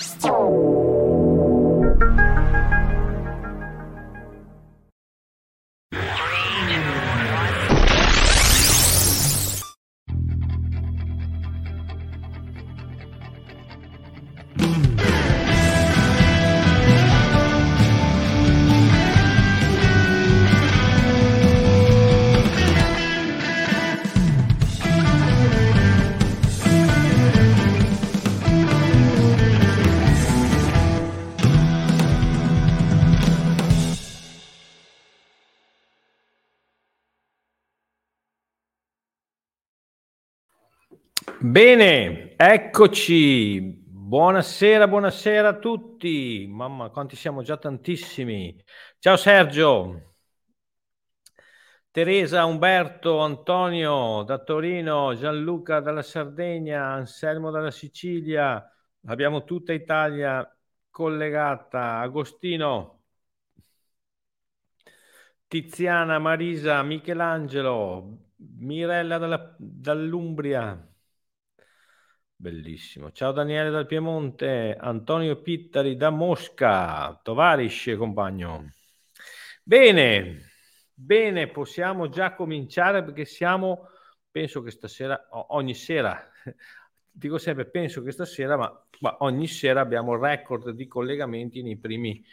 視聴 Bene, eccoci. Buonasera, buonasera a tutti. Mamma, quanti siamo già tantissimi. Ciao Sergio. Teresa, Umberto, Antonio da Torino, Gianluca dalla Sardegna, Anselmo dalla Sicilia. Abbiamo tutta Italia collegata. Agostino, Tiziana, Marisa, Michelangelo, Mirella dalla, dall'Umbria. Bellissimo. Ciao Daniele dal Piemonte, Antonio Pittari da Mosca, Tovarish compagno. Bene, bene, possiamo già cominciare perché siamo, penso che stasera, ogni sera, dico sempre penso che stasera, ma, ma ogni sera abbiamo record di collegamenti nei primi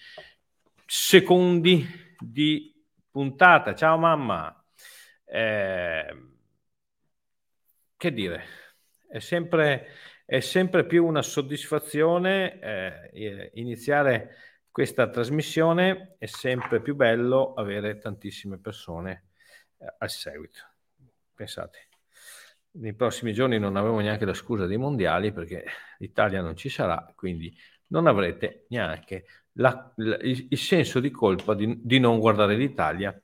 secondi di puntata. Ciao mamma. Eh, che dire? È sempre, è sempre più una soddisfazione eh, iniziare questa trasmissione, è sempre più bello avere tantissime persone eh, al seguito. Pensate, nei prossimi giorni non avevo neanche la scusa dei mondiali perché l'Italia non ci sarà, quindi non avrete neanche la, la, il, il, senso di colpa di, di non guardare l'Italia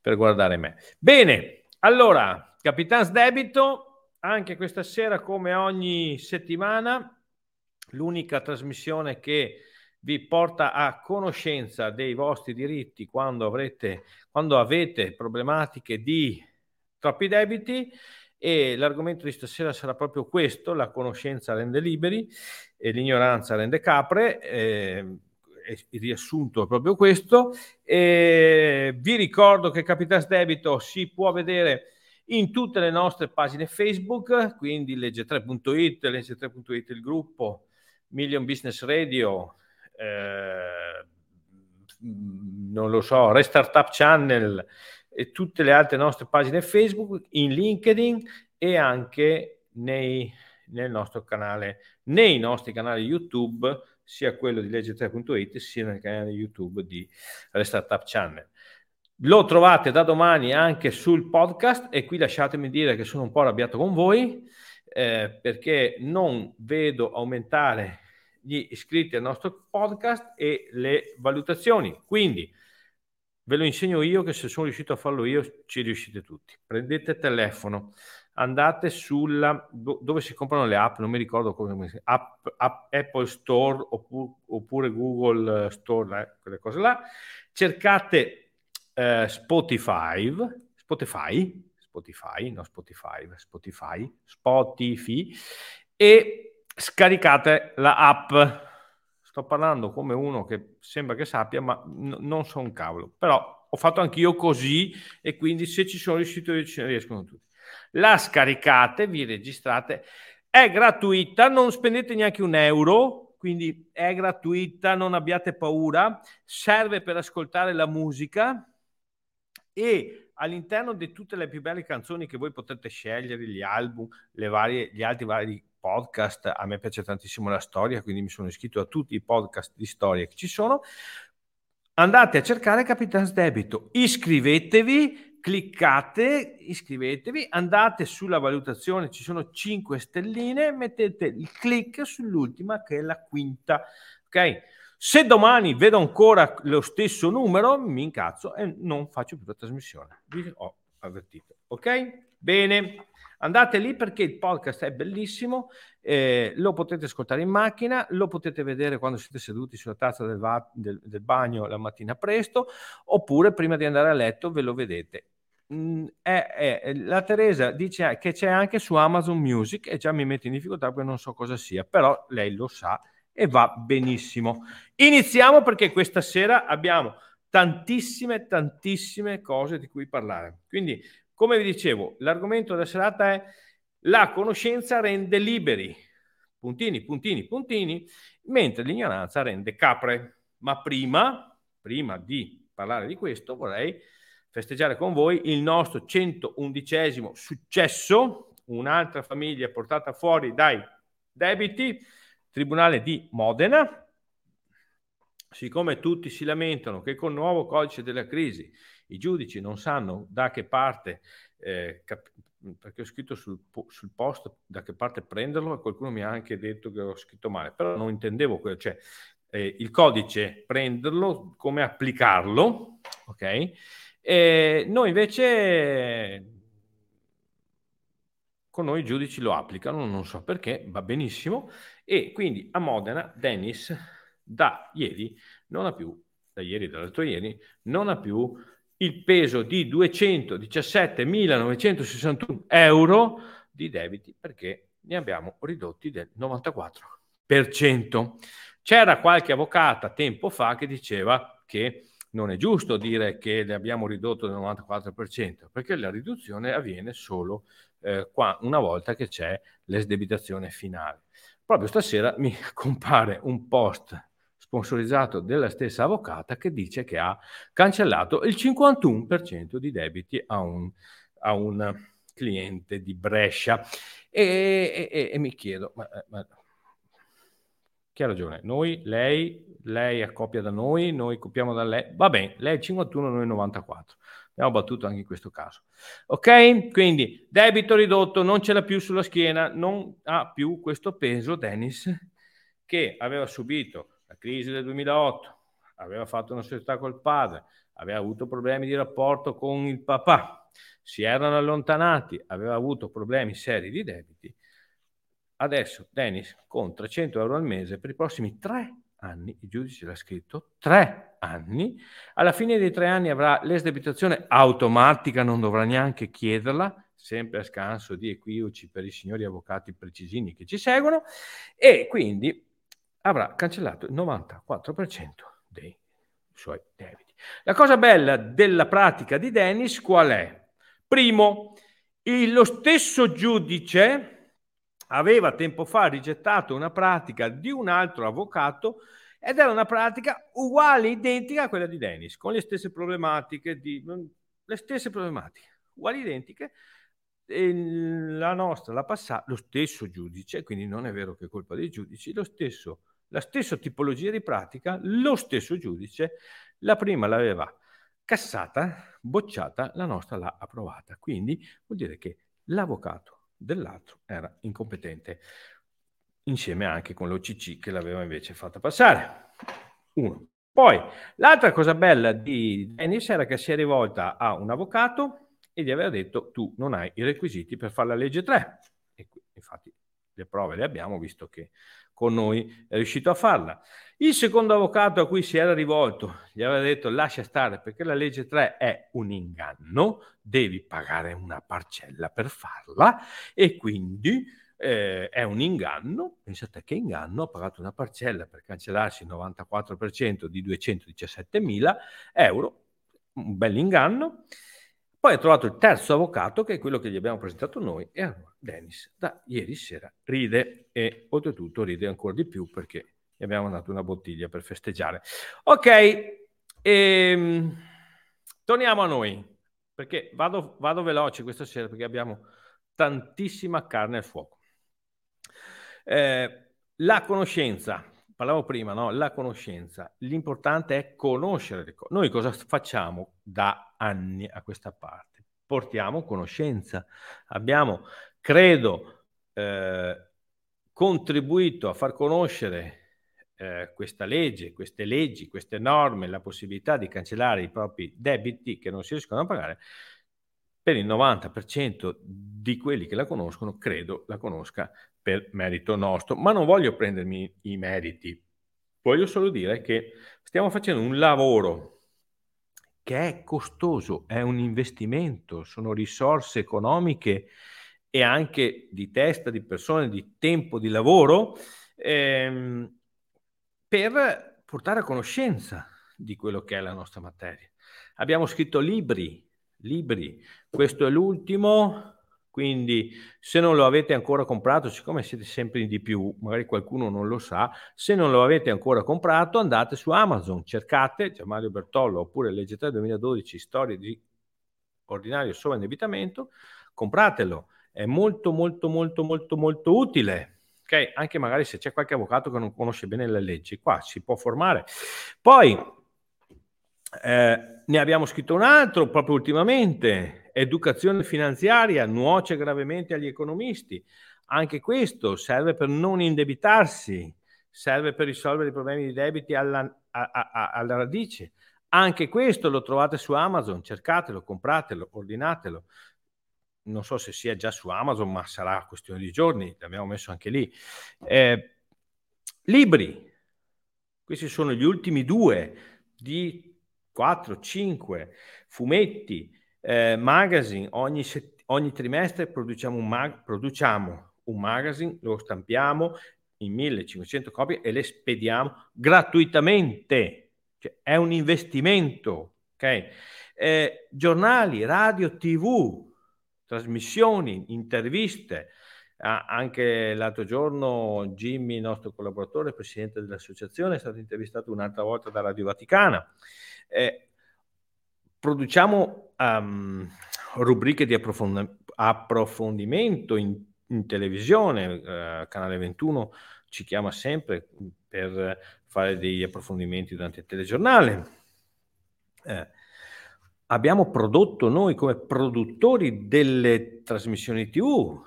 per guardare me. Bene, allora, Capitans Debito, anche questa sera, come ogni settimana, l'unica trasmissione che vi porta a conoscenza dei vostri diritti quando, avrete, quando avete problematiche di troppi debiti e l'argomento di stasera sarà proprio questo, la conoscenza rende liberi e l'ignoranza rende capre. Eh, il riassunto è proprio questo. E vi ricordo che Capitas Debito si può vedere in tutte le nostre pagine Facebook, quindi legge3.it, legge3.it il gruppo, Million Business Radio, eh, non lo so, Restartup Channel e tutte le altre nostre pagine Facebook, in LinkedIn e anche nei, nel nostro canale, nei nostri canali YouTube, sia quello di legge3.it sia nel canale YouTube di Restartup Channel. Lo trovate da domani anche sul podcast e qui lasciatemi dire che sono un po' arrabbiato con voi eh, perché non vedo aumentare gli iscritti al nostro podcast e le valutazioni. Quindi ve lo insegno io che se sono riuscito a farlo io ci riuscite tutti. Prendete telefono, andate sulla dove si comprano le app, non mi ricordo come si app Apple Store oppure, oppure Google Store, eh, quelle cose là. Cercate eh, Spotify, Spotify, Spotify, no Spotify, Spotify, Spotify e scaricate la app. Sto parlando come uno che sembra che sappia, ma n- non so un cavolo. Però ho fatto anch'io così e quindi se ci sono riuscito ci riescono tutti. La scaricate, vi registrate, è gratuita, non spendete neanche un euro, quindi è gratuita, non abbiate paura, serve per ascoltare la musica, e all'interno di tutte le più belle canzoni che voi potete scegliere, gli album, varie, gli altri vari podcast, a me piace tantissimo la storia, quindi mi sono iscritto a tutti i podcast di storia che ci sono. Andate a cercare Capitans Debito, iscrivetevi cliccate, iscrivetevi, andate sulla valutazione, ci sono 5 stelline, mettete il click sull'ultima che è la quinta, ok? Se domani vedo ancora lo stesso numero, mi incazzo e non faccio più la trasmissione. Vi ho avvertito, ok? Bene, andate lì perché il podcast è bellissimo, eh, lo potete ascoltare in macchina, lo potete vedere quando siete seduti sulla tazza del, va- del, del bagno la mattina presto, oppure prima di andare a letto ve lo vedete. Mm, è, è, la Teresa dice che c'è anche su Amazon Music e già mi mette in difficoltà perché non so cosa sia, però lei lo sa e va benissimo. Iniziamo perché questa sera abbiamo tantissime, tantissime cose di cui parlare. Quindi, come vi dicevo, l'argomento della serata è la conoscenza rende liberi, puntini, puntini, puntini, mentre l'ignoranza rende capre. Ma prima, prima di parlare di questo, vorrei festeggiare con voi il nostro 111 successo, un'altra famiglia portata fuori dai debiti, Tribunale di Modena, siccome tutti si lamentano che col nuovo codice della crisi i giudici non sanno da che parte, eh, cap- perché ho scritto sul, sul, post da che parte prenderlo e qualcuno mi ha anche detto che ho scritto male, però non intendevo quello, cioè eh, il codice prenderlo, come applicarlo, ok? E noi invece con noi i giudici lo applicano, non so perché, va benissimo, e quindi a Modena Dennis da ieri non ha più, da ieri, dall'altro ieri, non ha più il peso di 217.961 euro di debiti perché ne abbiamo ridotti del 94%. C'era qualche avvocata tempo fa che diceva che non è giusto dire che le abbiamo ridotto del 94%, perché la riduzione avviene solo eh, qua, una volta che c'è l'esdebitazione finale. Proprio stasera mi compare un post sponsorizzato della stessa avvocata che dice che ha cancellato il 51% di debiti a un, a un cliente di Brescia. E, e, e mi chiedo, ma, ma chi ha ragione? Noi, lei, lei accoppia da noi, noi copiamo da lei. Va bene, lei è 51, noi 94. Abbiamo battuto anche in questo caso. Ok? Quindi debito ridotto, non ce l'ha più sulla schiena, non ha più questo peso Dennis che aveva subito la crisi del 2008, aveva fatto una società col padre, aveva avuto problemi di rapporto con il papà, si erano allontanati, aveva avuto problemi seri di debiti Adesso Dennis con 300 euro al mese per i prossimi tre anni, il giudice l'ha scritto, tre anni, alla fine dei tre anni avrà l'esdebitazione automatica, non dovrà neanche chiederla, sempre a scanso di equivoci per i signori avvocati precisini che ci seguono, e quindi avrà cancellato il 94% dei suoi debiti. La cosa bella della pratica di Dennis qual è? Primo, lo stesso giudice aveva tempo fa rigettato una pratica di un altro avvocato ed era una pratica uguale, identica a quella di Dennis, con le stesse problematiche, di, le stesse problematiche, uguali, identiche. E la nostra l'ha passata lo stesso giudice, quindi non è vero che è colpa dei giudici, lo stesso, la stessa tipologia di pratica, lo stesso giudice, la prima l'aveva cassata, bocciata, la nostra l'ha approvata. Quindi vuol dire che l'avvocato dell'altro era incompetente, insieme anche con l'OCC che l'aveva invece fatta passare. Uno. Poi, l'altra cosa bella di Dennis era che si è rivolta a un avvocato e gli aveva detto tu non hai i requisiti per fare la legge 3. E qui, infatti le prove le abbiamo visto che con noi è riuscito a farla. Il secondo avvocato a cui si era rivolto gli aveva detto lascia stare perché la legge 3 è un inganno, devi pagare una parcella per farla e quindi eh, è un inganno, pensate che inganno, ha pagato una parcella per cancellarsi il 94% di 217 mila euro, un bel inganno. Poi ha trovato il terzo avvocato, che è quello che gli abbiamo presentato noi, e allora Dennis da ieri sera ride e oltretutto ride ancora di più perché gli abbiamo dato una bottiglia per festeggiare. Ok, ehm, torniamo a noi, perché vado, vado veloce questa sera perché abbiamo tantissima carne al fuoco. Eh, la conoscenza, parlavo prima, no? La conoscenza. L'importante è conoscere le cose. Noi cosa facciamo da anni a questa parte? portiamo conoscenza. Abbiamo, credo, eh, contribuito a far conoscere eh, questa legge, queste leggi, queste norme, la possibilità di cancellare i propri debiti che non si riescono a pagare, per il 90% di quelli che la conoscono, credo la conosca per merito nostro, ma non voglio prendermi i meriti, voglio solo dire che stiamo facendo un lavoro che è costoso, è un investimento, sono risorse economiche e anche di testa, di persone, di tempo, di lavoro, ehm, per portare a conoscenza di quello che è la nostra materia. Abbiamo scritto libri, libri, questo è l'ultimo, quindi se non lo avete ancora comprato, siccome siete sempre in di più, magari qualcuno non lo sa, se non lo avete ancora comprato andate su Amazon, cercate Gianmario Bertollo oppure Legge 3 2012 Storie di ordinario sovraindebitamento, compratelo, è molto molto molto molto molto utile. Okay? Anche magari se c'è qualche avvocato che non conosce bene le leggi, qua si può formare. Poi eh, ne abbiamo scritto un altro proprio ultimamente, educazione finanziaria nuoce gravemente agli economisti. Anche questo serve per non indebitarsi, serve per risolvere i problemi di debiti alla, a, a, alla radice. Anche questo lo trovate su Amazon, cercatelo, compratelo, ordinatelo. Non so se sia già su Amazon, ma sarà questione di giorni, l'abbiamo messo anche lì. Eh, libri, questi sono gli ultimi due di 4, 5 fumetti, eh, magazine, ogni, set- ogni, trimestre produciamo un, mag- produciamo un magazine, lo stampiamo in 1500 copie e le spediamo gratuitamente. Cioè, è un investimento, ok? Eh, giornali, radio, tv, trasmissioni, interviste. Ah, anche l'altro giorno Jimmy, nostro collaboratore, presidente dell'associazione, è stato intervistato un'altra volta da Radio Vaticana. Eh, produciamo um, rubriche di approfond- approfondimento in, in televisione, uh, Canale 21 ci chiama sempre per fare degli approfondimenti durante il telegiornale. Eh, abbiamo prodotto noi come produttori delle trasmissioni TV.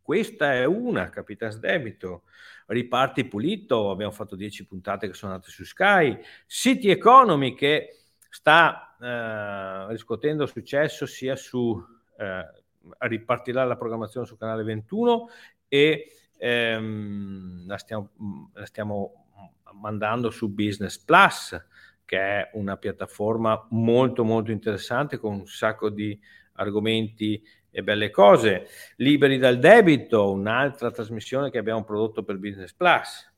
Questa è una, Capitans Debito. Riparti Pulito, abbiamo fatto 10 puntate che sono andate su Sky. City Economy che sta eh, riscuotendo successo sia su eh, ripartirà la programmazione su canale 21 e ehm, la, stiamo, la stiamo mandando su Business Plus che è una piattaforma molto molto interessante con un sacco di argomenti e belle cose. Liberi dal debito, un'altra trasmissione che abbiamo prodotto per Business Plus.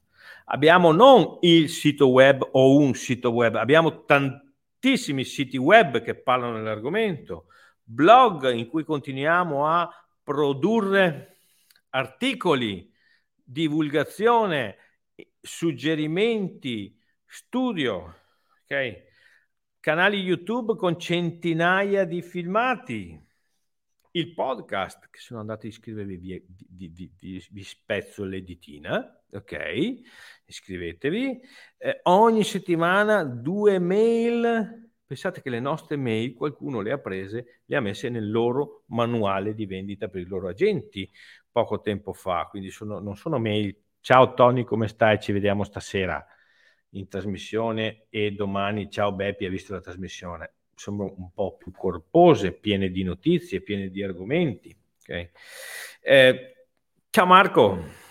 Abbiamo non il sito web o un sito web, abbiamo tantissimi tantissimi siti web che parlano dell'argomento, blog in cui continuiamo a produrre articoli, divulgazione, suggerimenti, studio, ok? Canali YouTube con centinaia di filmati, il podcast, che sono andato a iscrivervi, vi, vi, vi, vi, spezzo l'editina, ok? Iscrivetevi. Eh, ogni settimana due mail. Pensate che le nostre mail qualcuno le ha prese, le ha messe nel loro manuale di vendita per i loro agenti poco tempo fa. Quindi sono, non sono mail. Ciao Tony, come stai? Ci vediamo stasera in trasmissione e domani ciao Beppi, hai visto la trasmissione? Sono un po' più corpose, piene di notizie, piene di argomenti. Okay? Eh, ciao Marco.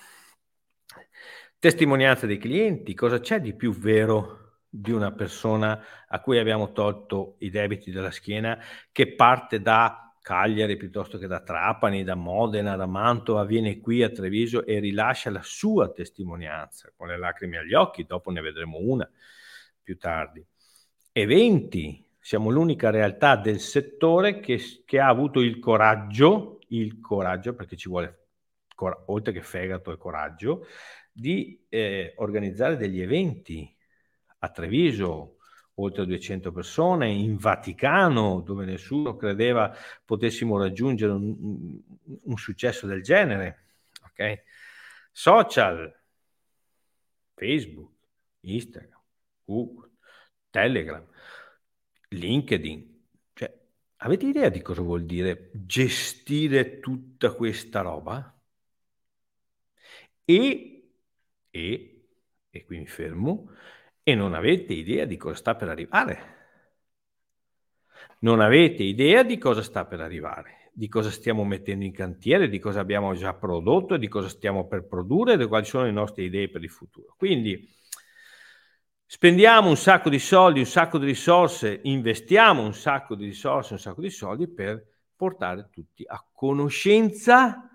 Testimonianza dei clienti, cosa c'è di più vero di una persona a cui abbiamo tolto i debiti dalla schiena che parte da Cagliari piuttosto che da Trapani, da Modena, da Mantova, viene qui a Treviso e rilascia la sua testimonianza con le lacrime agli occhi, dopo ne vedremo una più tardi. Eventi, siamo l'unica realtà del settore che, che ha avuto il coraggio, il coraggio perché ci vuole, oltre che fegato e coraggio, di eh, organizzare degli eventi a Treviso, oltre 200 persone, in Vaticano, dove nessuno credeva potessimo raggiungere un, un successo del genere. Okay? Social, Facebook, Instagram, Google, Telegram, LinkedIn. Cioè, Avete idea di cosa vuol dire gestire tutta questa roba? E, e, e qui mi fermo, e non avete idea di cosa sta per arrivare. Non avete idea di cosa sta per arrivare, di cosa stiamo mettendo in cantiere, di cosa abbiamo già prodotto, di cosa stiamo per produrre, di quali sono le nostre idee per il futuro. Quindi Spendiamo un sacco di soldi, un sacco di risorse, investiamo un sacco di risorse, un sacco di soldi per portare tutti a conoscenza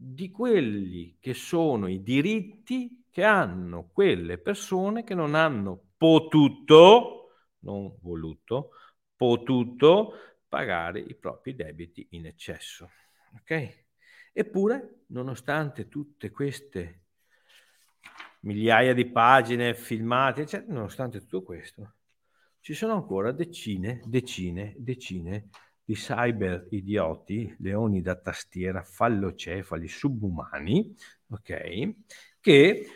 di quelli che sono i diritti che hanno quelle persone che non hanno potuto, non voluto, potuto pagare i propri debiti in eccesso. Ok? Eppure, nonostante tutte queste migliaia di pagine, filmati, eccetera, nonostante tutto questo, ci sono ancora decine, decine, decine di cyber idioti, leoni da tastiera, fallocefali, subumani, ok, che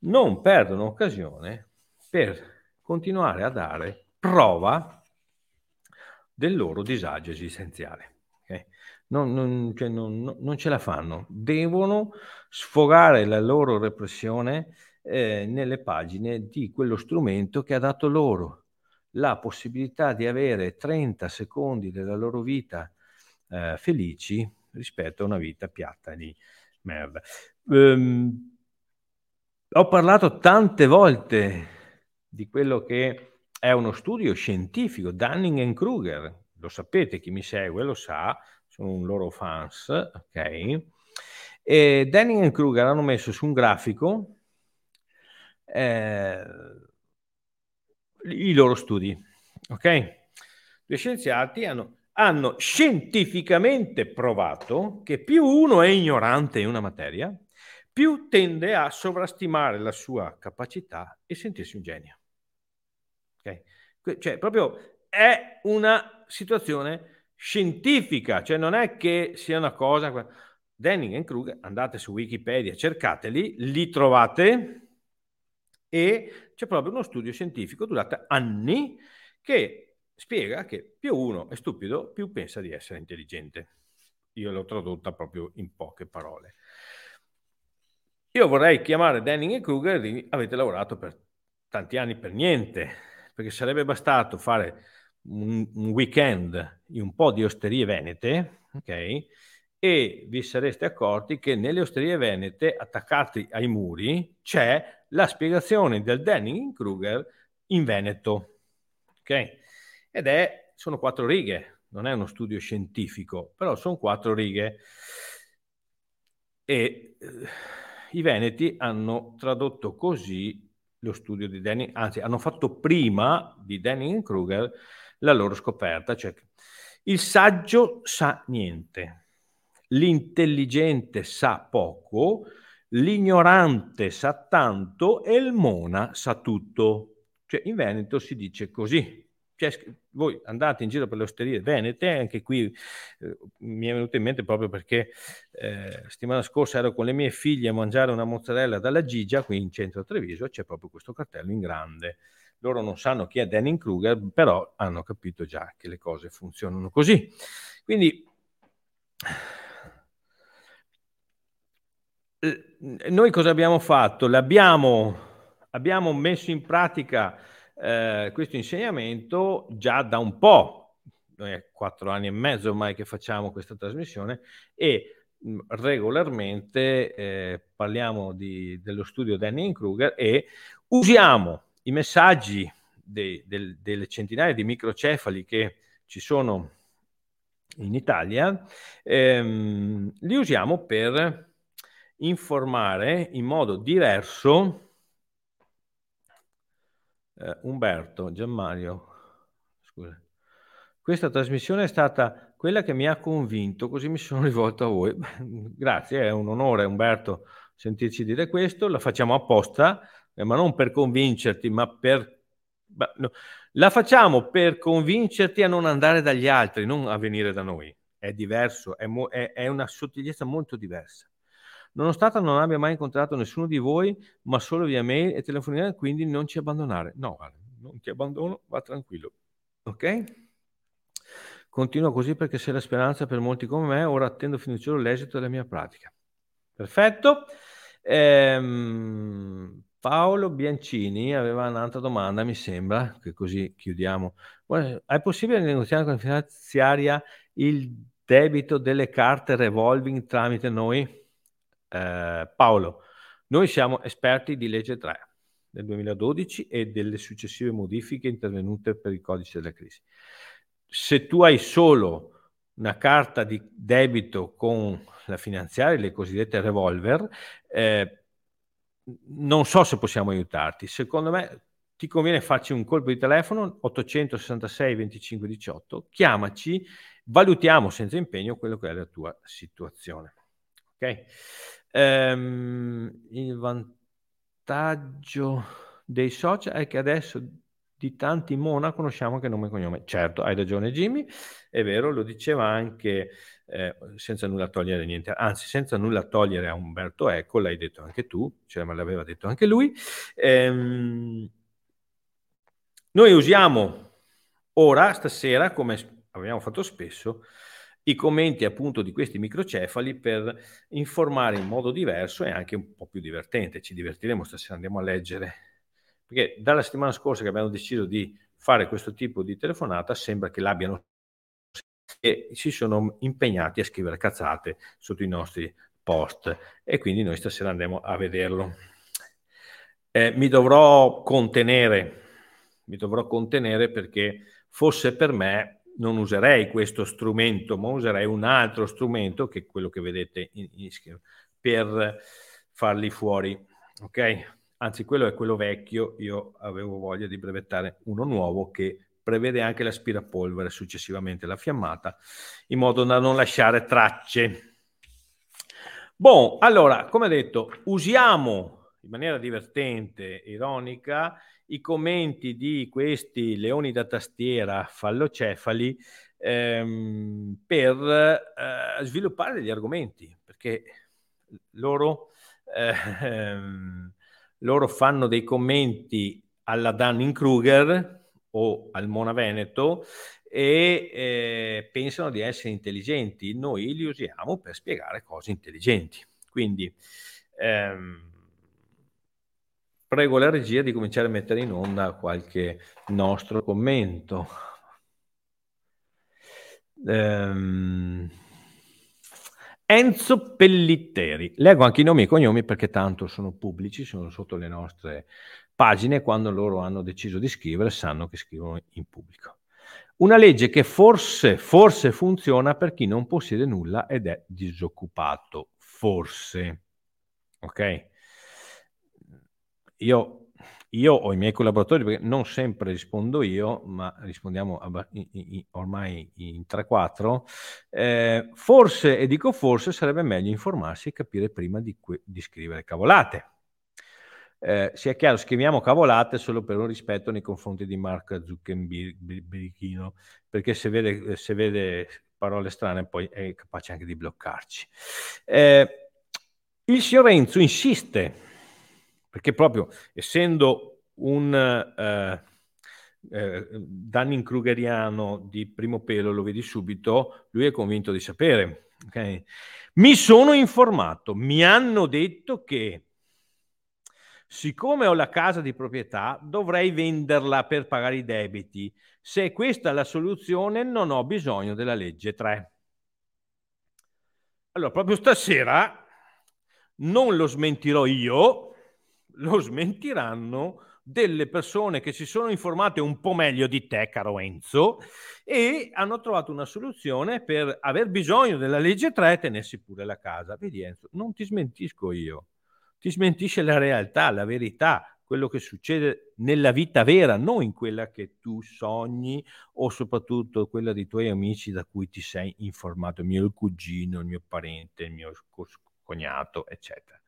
non perdono occasione per continuare a dare prova del loro disagio esistenziale. Okay? Non, non, cioè non, non, ce la fanno, devono sfogare la loro repressione eh, nelle pagine di quello strumento che ha dato loro la possibilità di avere 30 secondi della loro vita eh, felici rispetto a una vita piatta di merda. Um, ho parlato tante volte di quello che è uno studio scientifico, Dunning e Kruger, lo sapete, chi mi segue lo sa, sono un loro fans, ok? E Dunning e Kruger hanno messo su un grafico eh, i loro studi. Ok? Gli scienziati hanno, hanno scientificamente provato che più uno è ignorante in una materia, più tende a sovrastimare la sua capacità e sentirsi un genio. Okay? Cioè, proprio è una situazione scientifica, cioè non è che sia una cosa... Denning e Krug, andate su Wikipedia, cercateli, li trovate, e c'è proprio uno studio scientifico durato anni che spiega che più uno è stupido, più pensa di essere intelligente. Io l'ho tradotta proprio in poche parole. Io vorrei chiamare Denning e Kruger e dire avete lavorato per tanti anni per niente, perché sarebbe bastato fare un, un weekend in un po' di osterie venete, ok? E vi sareste accorti che nelle osterie venete, attaccate ai muri, c'è la spiegazione del Denning-Kruger in Veneto. Ok? Ed è, sono quattro righe, non è uno studio scientifico, però sono quattro righe. E eh, i Veneti hanno tradotto così lo studio di Denning, anzi hanno fatto prima di Denning-Kruger la loro scoperta, cioè il saggio sa niente, l'intelligente sa poco, l'ignorante sa tanto e il mona sa tutto. Cioè in Veneto si dice così. Cioè, voi andate in giro per le osterie venete, anche qui eh, mi è venuto in mente proprio perché eh, settimana scorsa ero con le mie figlie a mangiare una mozzarella dalla Gigia, qui in centro a Treviso, c'è proprio questo cartello in grande. Loro non sanno chi è Denning Kruger, però hanno capito già che le cose funzionano così. Quindi noi cosa abbiamo fatto? L'abbiamo, abbiamo messo in pratica eh, questo insegnamento già da un po', noi è quattro anni e mezzo ormai che facciamo questa trasmissione e mh, regolarmente eh, parliamo di, dello studio Danny Kruger e usiamo i messaggi de, de, delle centinaia di microcefali che ci sono in Italia, ehm, li usiamo per informare in modo diverso eh, Umberto, Gianmario, scusa. Questa trasmissione è stata quella che mi ha convinto, così mi sono rivolto a voi. Grazie, è un onore Umberto sentirci dire questo, la facciamo apposta, eh, ma non per convincerti, ma per... Beh, no. La facciamo per convincerti a non andare dagli altri, non a venire da noi. È diverso, è, mo- è, è una sottigliezza molto diversa. Nonostante non abbia mai incontrato nessuno di voi, ma solo via mail e telefonina, quindi non ci abbandonare. No, guarda, non ti abbandono, va tranquillo. Ok? Continua così perché sei la speranza per molti come me, ora attendo fiducioso l'esito della mia pratica. Perfetto. Ehm, Paolo Biancini aveva un'altra domanda, mi sembra, che così chiudiamo. È possibile negoziare con la finanziaria il debito delle carte revolving tramite noi? Eh, Paolo, noi siamo esperti di legge 3 del 2012 e delle successive modifiche intervenute per il codice della crisi. Se tu hai solo una carta di debito con la finanziaria, le cosiddette revolver, eh, non so se possiamo aiutarti. Secondo me ti conviene farci un colpo di telefono 866 25 18, chiamaci, valutiamo senza impegno quello che è la tua situazione. Ok? Ehm, il vantaggio dei social è che adesso di tanti Mona conosciamo anche nome e cognome. Certo, hai ragione Jimmy, è vero, lo diceva anche eh, senza nulla togliere niente, anzi senza nulla togliere a Umberto Eco, l'hai detto anche tu, cioè me l'aveva detto anche lui. Ehm, noi usiamo ora, stasera, come abbiamo fatto spesso, i commenti appunto di questi microcefali per informare in modo diverso e anche un po' più divertente. Ci divertiremo stasera, andiamo a leggere, perché dalla settimana scorsa che abbiamo deciso di fare questo tipo di telefonata sembra che l'abbiano e si sono impegnati a scrivere cazzate sotto i nostri post e quindi noi stasera andremo a vederlo. Eh, mi dovrò contenere, mi dovrò contenere perché fosse per me non userei questo strumento, ma userei un altro strumento che è quello che vedete in, in per farli fuori. Ok? Anzi, quello è quello vecchio, io avevo voglia di brevettare uno nuovo che prevede anche l'aspirapolvere successivamente la fiammata, in modo da non lasciare tracce. Bon, allora, come detto, usiamo in maniera divertente, ironica, i commenti di questi leoni da tastiera fallocefali ehm, per eh, sviluppare degli argomenti, perché loro, eh, loro fanno dei commenti alla Dunning-Kruger o al Mona Veneto e eh, pensano di essere intelligenti. Noi li usiamo per spiegare cose intelligenti. Quindi ehm, prego la regia di cominciare a mettere in onda qualche nostro commento. Ehm, Enzo Pellitteri. Leggo anche i nomi e i cognomi perché tanto sono pubblici, sono sotto le nostre pagine. Quando loro hanno deciso di scrivere, sanno che scrivono in pubblico. Una legge che forse, forse funziona per chi non possiede nulla ed è disoccupato. Forse. Ok? Io, io ho i miei collaboratori, perché non sempre rispondo io, ma rispondiamo a, in, in, ormai in 3-4, eh, forse, e dico forse, sarebbe meglio informarsi e capire prima di, di scrivere cavolate. Eh, sia chiaro, scriviamo cavolate solo per un rispetto nei confronti di Mark Zuckerberg, perché se vede, se vede, parole strane poi è capace anche di bloccarci. Eh, il signor Renzo insiste perché proprio essendo un eh, eh, Dunning-Krugeriano di primo pelo, lo vedi subito, lui è convinto di sapere. Okay? Mi sono informato, mi hanno detto che siccome ho la casa di proprietà, dovrei venderla per pagare i debiti. Se è questa la soluzione, non ho bisogno della legge 3. Allora, proprio stasera non lo smentirò io, lo smentiranno delle persone che si sono informate un po' meglio di te, caro Enzo, e hanno trovato una soluzione per aver bisogno della legge 3 e tenersi pure la casa. Vedi Enzo, non ti smentisco io, ti smentisce la realtà, la verità, quello che succede nella vita vera, non in quella che tu sogni o soprattutto quella dei tuoi amici da cui ti sei informato, il mio cugino, il mio parente, il mio cognato, eccetera.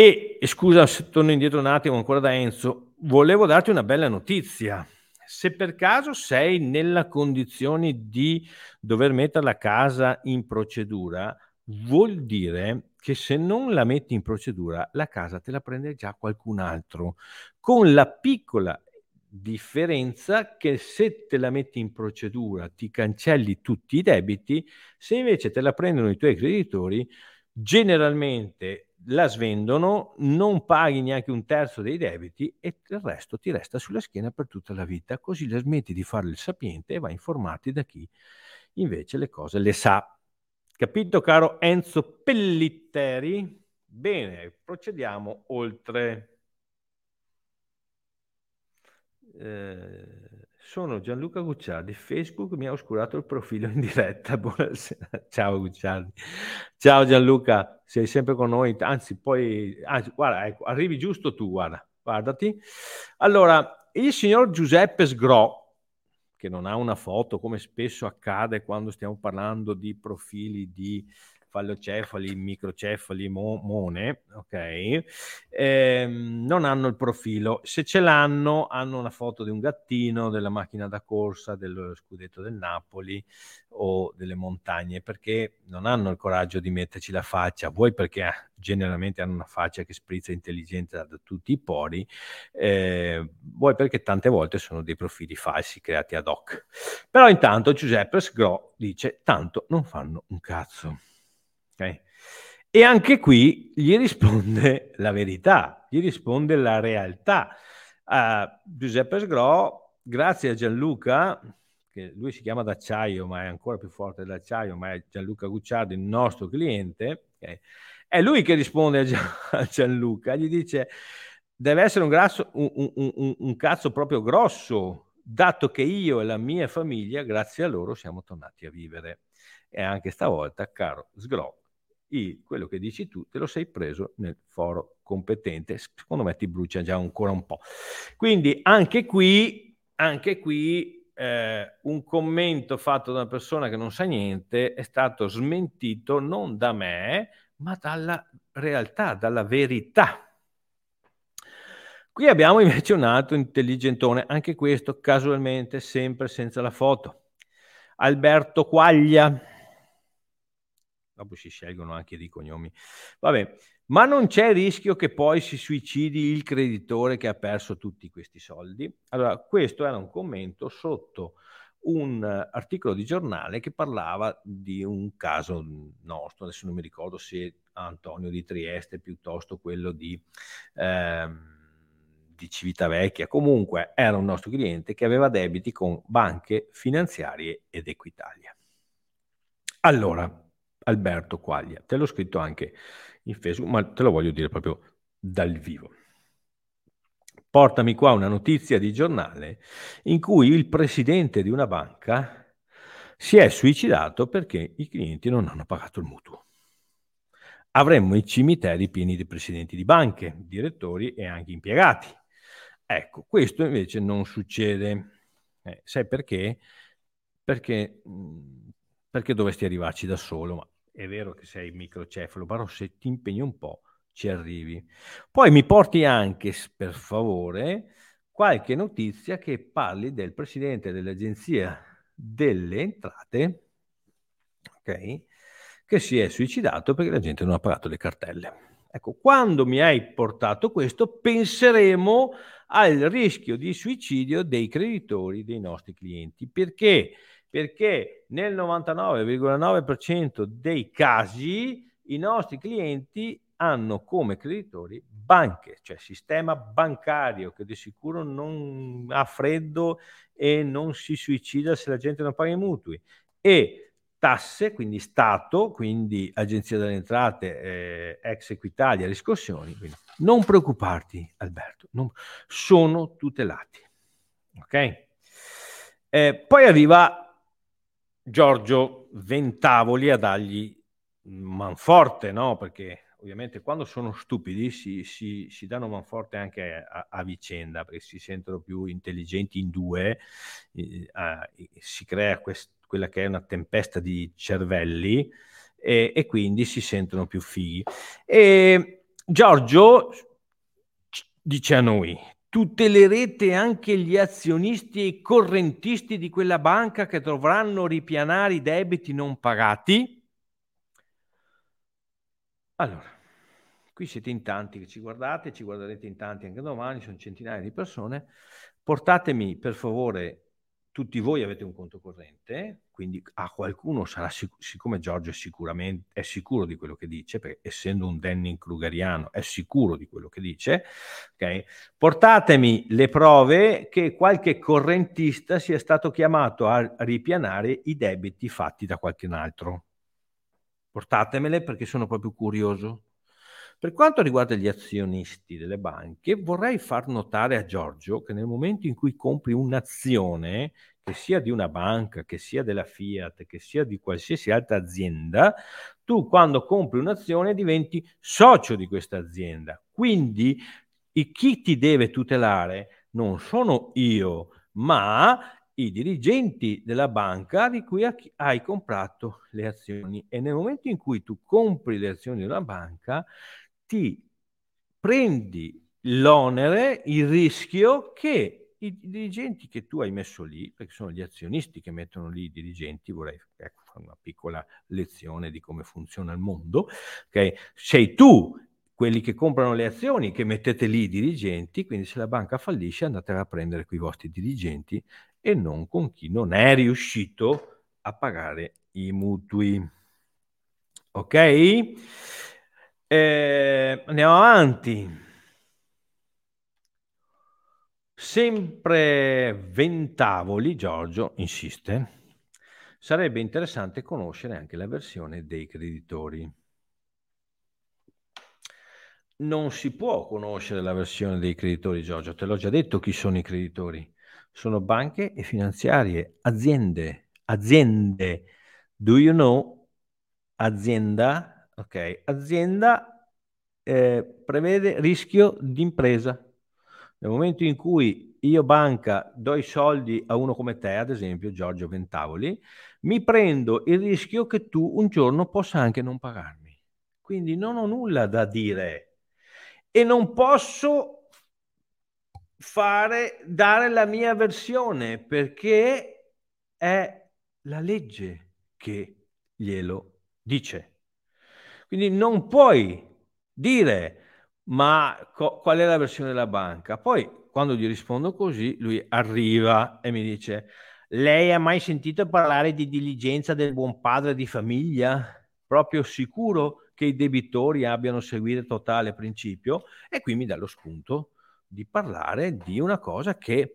E, scusa se torno indietro un attimo ancora da Enzo, volevo darti una bella notizia. Se per caso sei nella condizione di dover mettere la casa in procedura, vuol dire che se non la metti in procedura, la casa te la prende già qualcun altro, con la piccola differenza che se te la metti in procedura ti cancelli tutti i debiti, se invece te la prendono i tuoi creditori, generalmente la svendono, non paghi neanche un terzo dei debiti e il resto ti resta sulla schiena per tutta la vita, così la smetti di fare il sapiente e vai informarti da chi invece le cose le sa. Capito caro Enzo Pellitteri? Bene, procediamo oltre. Eh, sono Gianluca Gucciardi, Facebook mi ha oscurato il profilo in diretta. Buonasera. Ciao Gucciardi. Ciao Gianluca, sei sempre con noi, anzi poi, anzi, guarda, ecco, arrivi giusto tu, guarda, guardati. Allora, il signor Giuseppe Sgro, che non ha una foto come spesso accade quando stiamo parlando di profili di fallocefali, microcefali, mo- mone, ok? Ehm, non hanno il profilo. Se ce l'hanno, hanno una foto di un gattino, della macchina da corsa, dello scudetto del Napoli o delle montagne, perché non hanno il coraggio di metterci la faccia, vuoi perché ah, generalmente hanno una faccia che sprizza intelligenza da tutti i pori, eh, vuoi perché tante volte sono dei profili falsi creati ad hoc. Però intanto Giuseppe Sgro dice, tanto non fanno un cazzo. Okay? E anche qui gli risponde la verità, gli risponde la realtà. Uh, Giuseppe Sgro, grazie a Gianluca, che lui si chiama d'acciaio, ma è ancora più forte dell'acciaio, ma è Gianluca Gucciardi, il nostro cliente, okay? è lui che risponde a, Gian, a, Gianluca, gli dice deve essere un, grasso, un, un, un cazzo proprio grosso, dato che io e la mia famiglia, grazie a loro, siamo tornati a vivere. E anche stavolta, caro Sgro, i, quello che dici tu te lo sei preso nel foro competente. Secondo me ti brucia già ancora un po'. Quindi anche qui, anche qui eh, un commento fatto da una persona che non sa niente è stato smentito non da me, ma dalla realtà, dalla verità. Qui abbiamo invece un altro intelligentone, anche questo casualmente sempre senza la foto. Alberto Quaglia dopo si scelgono anche dei cognomi. Vabbè, ma non c'è rischio che poi si suicidi il creditore che ha perso tutti questi soldi? Allora, questo era un commento sotto un articolo di giornale che parlava di un caso nostro, adesso non mi ricordo se Antonio di Trieste piuttosto quello di, ehm, di Civitavecchia, comunque era un nostro cliente che aveva debiti con banche finanziarie ed Equitalia. Allora, Alberto Quaglia. Te l'ho scritto anche in Facebook, ma te lo voglio dire proprio dal vivo. Portami qua una notizia di giornale in cui il presidente di una banca si è suicidato perché i clienti non hanno pagato il mutuo. Avremmo i cimiteri pieni di presidenti di banche, direttori e anche impiegati. Ecco, questo invece non succede. Eh, sai perché? Perché, perché dovresti arrivarci da solo, ma è vero che sei microcefalo, però se ti impegni un po' ci arrivi. Poi mi porti anche, per favore, qualche notizia che parli del presidente dell'Agenzia delle Entrate, ok, che si è suicidato perché la gente non ha pagato le cartelle. Ecco, quando mi hai portato questo, penseremo al rischio di suicidio dei creditori dei nostri clienti. Perché? Perché nel 99,9% dei casi i nostri clienti hanno come creditori banche, cioè sistema bancario che di sicuro non ha freddo e non si suicida se la gente non paga i mutui e tasse, quindi Stato, quindi Agenzia delle Entrate, eh, ex Equitalia, riscossioni. Quindi non preoccuparti, Alberto, non, sono tutelati. Ok? Eh, poi arriva Giorgio Ventavoli a dargli manforte, no? Perché ovviamente quando sono stupidi si, si, si danno manforte anche a, a, vicenda, perché si sentono più intelligenti in due, eh, eh, si crea quest, quella che è una tempesta di cervelli e, e quindi si sentono più fighi. E Giorgio dice a noi, tutelerete anche gli azionisti e i correntisti di quella banca che dovranno ripianare i debiti non pagati? Allora, qui siete in tanti che ci guardate, ci guarderete in tanti anche domani, sono centinaia di persone. portatemi per favore tutti voi avete un conto corrente, quindi a qualcuno sarà, sic- siccome Giorgio è sicuramente è sicuro di quello che dice, perché essendo un Denning Krugeriano è sicuro di quello che dice, okay? portatemi le prove che qualche correntista sia stato chiamato a ripianare i debiti fatti da qualcun altro. Portatemele perché sono proprio curioso. Per quanto riguarda gli azionisti delle banche, vorrei far notare a Giorgio che nel momento in cui compri un'azione, che sia di una banca, che sia della Fiat, che sia di qualsiasi altra azienda, tu quando compri un'azione diventi socio di questa azienda. Quindi chi ti deve tutelare non sono io, ma i dirigenti della banca di cui hai comprato le azioni e nel momento in cui tu compri le azioni della banca ti prendi l'onere, il rischio che i dirigenti che tu hai messo lì, perché sono gli azionisti che mettono lì i dirigenti, vorrei ecco, fare una piccola lezione di come funziona il mondo, okay? sei tu quelli che comprano le azioni che mettete lì i dirigenti, quindi se la banca fallisce andate a prendere quei vostri dirigenti e non con chi non è riuscito a pagare i mutui. Ok? Eh, andiamo avanti. Sempre Ventavoli, Giorgio insiste, sarebbe interessante conoscere anche la versione dei creditori. Non si può conoscere la versione dei creditori, Giorgio, te l'ho già detto chi sono i creditori. Sono banche e finanziarie, aziende, aziende. Do you know azienda? Ok, azienda eh, prevede rischio d'impresa. Nel momento in cui io banca do i soldi a uno come te, ad esempio Giorgio Ventavoli, mi prendo il rischio che tu un giorno possa anche non pagarmi. Quindi non ho nulla da dire e non posso fare, dare la mia versione perché è la legge che glielo dice. Quindi non puoi dire ma co- qual è la versione della banca. Poi quando gli rispondo così, lui arriva e mi dice lei ha mai sentito parlare di diligenza del buon padre di famiglia? Proprio sicuro che i debitori abbiano seguito totale principio? E qui mi dà lo spunto di parlare di una cosa che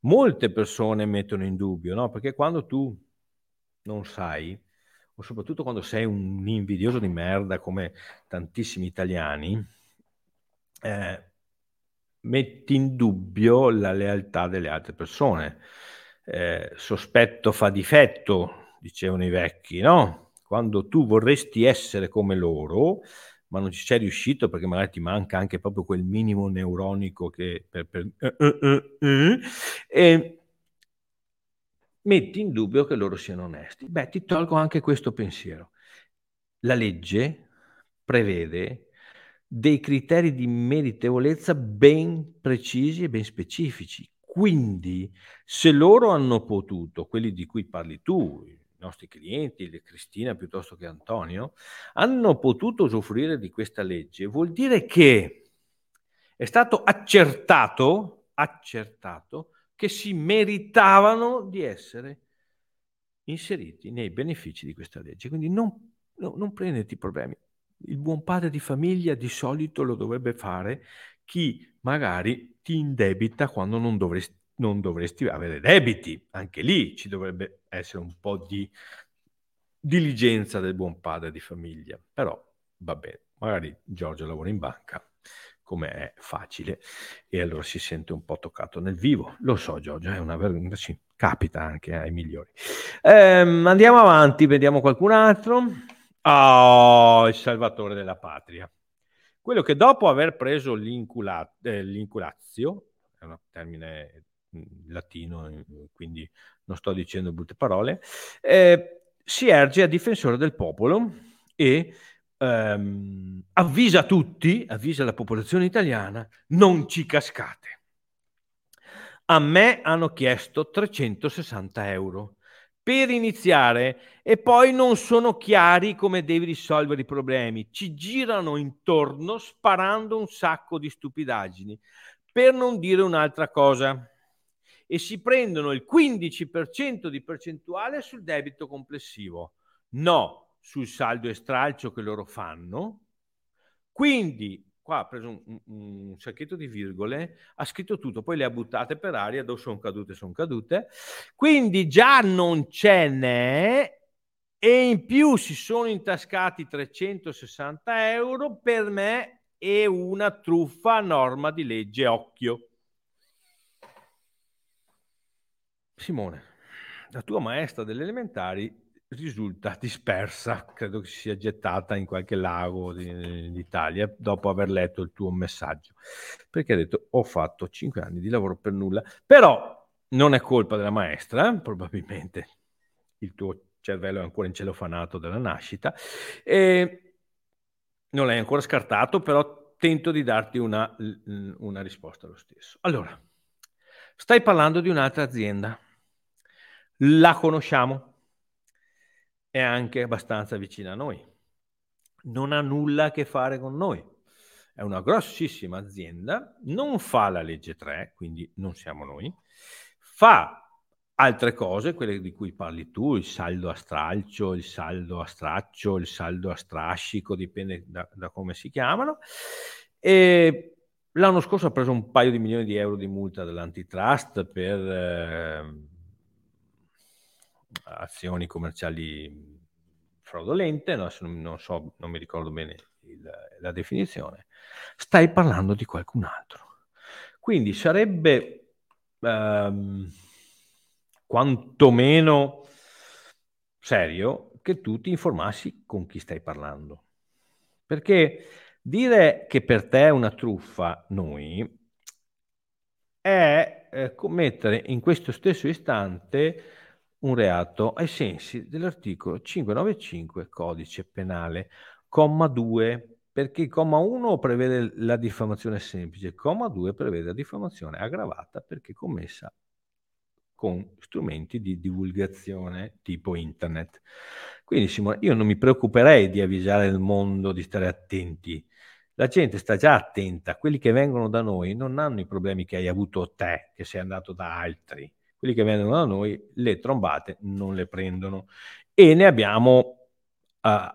molte persone mettono in dubbio, no? Perché quando tu non sai, o soprattutto quando sei un invidioso di merda come tantissimi italiani, eh, metti in dubbio la lealtà delle altre persone. Eh, sospetto fa difetto, dicevano i vecchi, no? Quando tu vorresti essere come loro, ma non ci sei riuscito perché magari ti manca anche proprio quel minimo neuronico che per, per uh, uh, uh, e metti in dubbio che loro siano onesti. Beh, ti tolgo anche questo pensiero. La legge prevede dei criteri di meritevolezza ben precisi e ben specifici. Quindi, se loro hanno potuto, quelli di cui parli tu, i nostri clienti, Cristina piuttosto che Antonio, hanno potuto usufruire di questa legge, vuol dire che è stato accertato, accertato che si meritavano di essere inseriti nei benefici di questa legge. Quindi non, no, non prenderti problemi. Il buon padre di famiglia di solito lo dovrebbe fare chi magari ti indebita quando non dovresti, non dovresti avere debiti. Anche lì ci dovrebbe essere un po' di diligenza del buon padre di famiglia. Però va bene, magari Giorgio lavora in banca come è facile e allora si sente un po' toccato nel vivo. Lo so Giorgio, è una ver- sì, capita anche ai migliori. Ehm, andiamo avanti, vediamo qualcun altro. Oh, il salvatore della patria. Quello che dopo aver preso l'incula- eh, l'inculazio, è un termine latino, quindi non sto dicendo brutte parole, eh, si erge a difensore del popolo e ehm, avvisa tutti, avvisa la popolazione italiana, non ci cascate. A me hanno chiesto 360 euro per iniziare e poi non sono chiari come devi risolvere i problemi. Ci girano intorno sparando un sacco di stupidaggini. Per non dire un'altra cosa, e si prendono il 15% di percentuale sul debito complessivo, no sul saldo e stralcio che loro fanno. Quindi qua ha preso un, un, un, sacchetto di virgole, ha scritto tutto, poi le ha buttate per aria, dove sono cadute, sono cadute. Quindi già non ce n'è e in più si sono intascati 360 euro, per me è una truffa a norma di legge, occhio. Simone, la tua maestra delle elementari risulta dispersa, credo che si sia gettata in qualche lago d'Italia dopo aver letto il tuo messaggio, perché ha detto ho fatto 5 anni di lavoro per nulla, però non è colpa della maestra, probabilmente il tuo cervello è ancora incelofanato dalla nascita e non l'hai ancora scartato, però tento di darti una, una risposta lo stesso. Allora, stai parlando di un'altra azienda, la conosciamo, è anche abbastanza vicina a noi, non ha nulla a che fare con noi, è una grossissima azienda, non fa la legge 3, quindi non siamo noi, fa altre cose, quelle di cui parli tu, il saldo a stralcio, il saldo a straccio, il saldo a strascico, dipende da, da come si chiamano. E l'anno scorso ha preso un paio di milioni di euro di multa dall'antitrust per eh, azioni commerciali fraudolente, no, non, so, non mi ricordo bene il, la definizione, stai parlando di qualcun altro. Quindi sarebbe ehm, quantomeno serio che tu ti informassi con chi stai parlando. Perché dire che per te è una truffa noi è eh, commettere in questo stesso istante un reato ai sensi dell'articolo 595 codice penale, comma 2, perché il comma 1 prevede la diffamazione semplice, comma 2 prevede la diffamazione aggravata perché commessa con strumenti di divulgazione tipo internet. Quindi Simone, io non mi preoccuperei di avvisare il mondo di stare attenti. La gente sta già attenta, quelli che vengono da noi non hanno i problemi che hai avuto te, che sei andato da altri. Quelli che vengono da noi le trombate non le prendono e ne abbiamo a,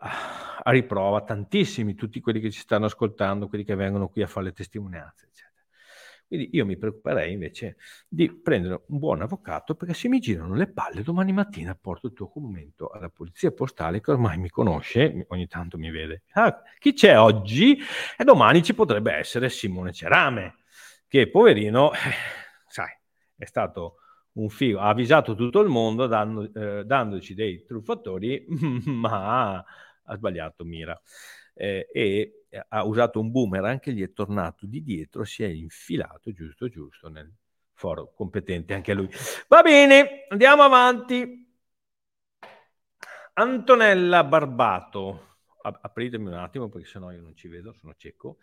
a riprova tantissimi, tutti quelli che ci stanno ascoltando, quelli che vengono qui a fare le testimonianze, eccetera. Quindi io mi preoccuperei invece di prendere un buon avvocato perché se mi girano le palle domani mattina porto il tuo commento alla polizia postale che ormai mi conosce, ogni tanto mi vede. Ah, chi c'è oggi? E domani ci potrebbe essere Simone Cerame, che poverino, eh, sai, è stato un figo, ha avvisato tutto il mondo dando, eh, dandoci dei truffatori, ma ha sbagliato mira. Eh, e ha usato un boomerang che gli è tornato di dietro, si è infilato giusto giusto nel foro competente anche lui. Va bene, andiamo avanti. Antonella Barbato, apritemi un attimo perché sennò io non ci vedo, sono cieco.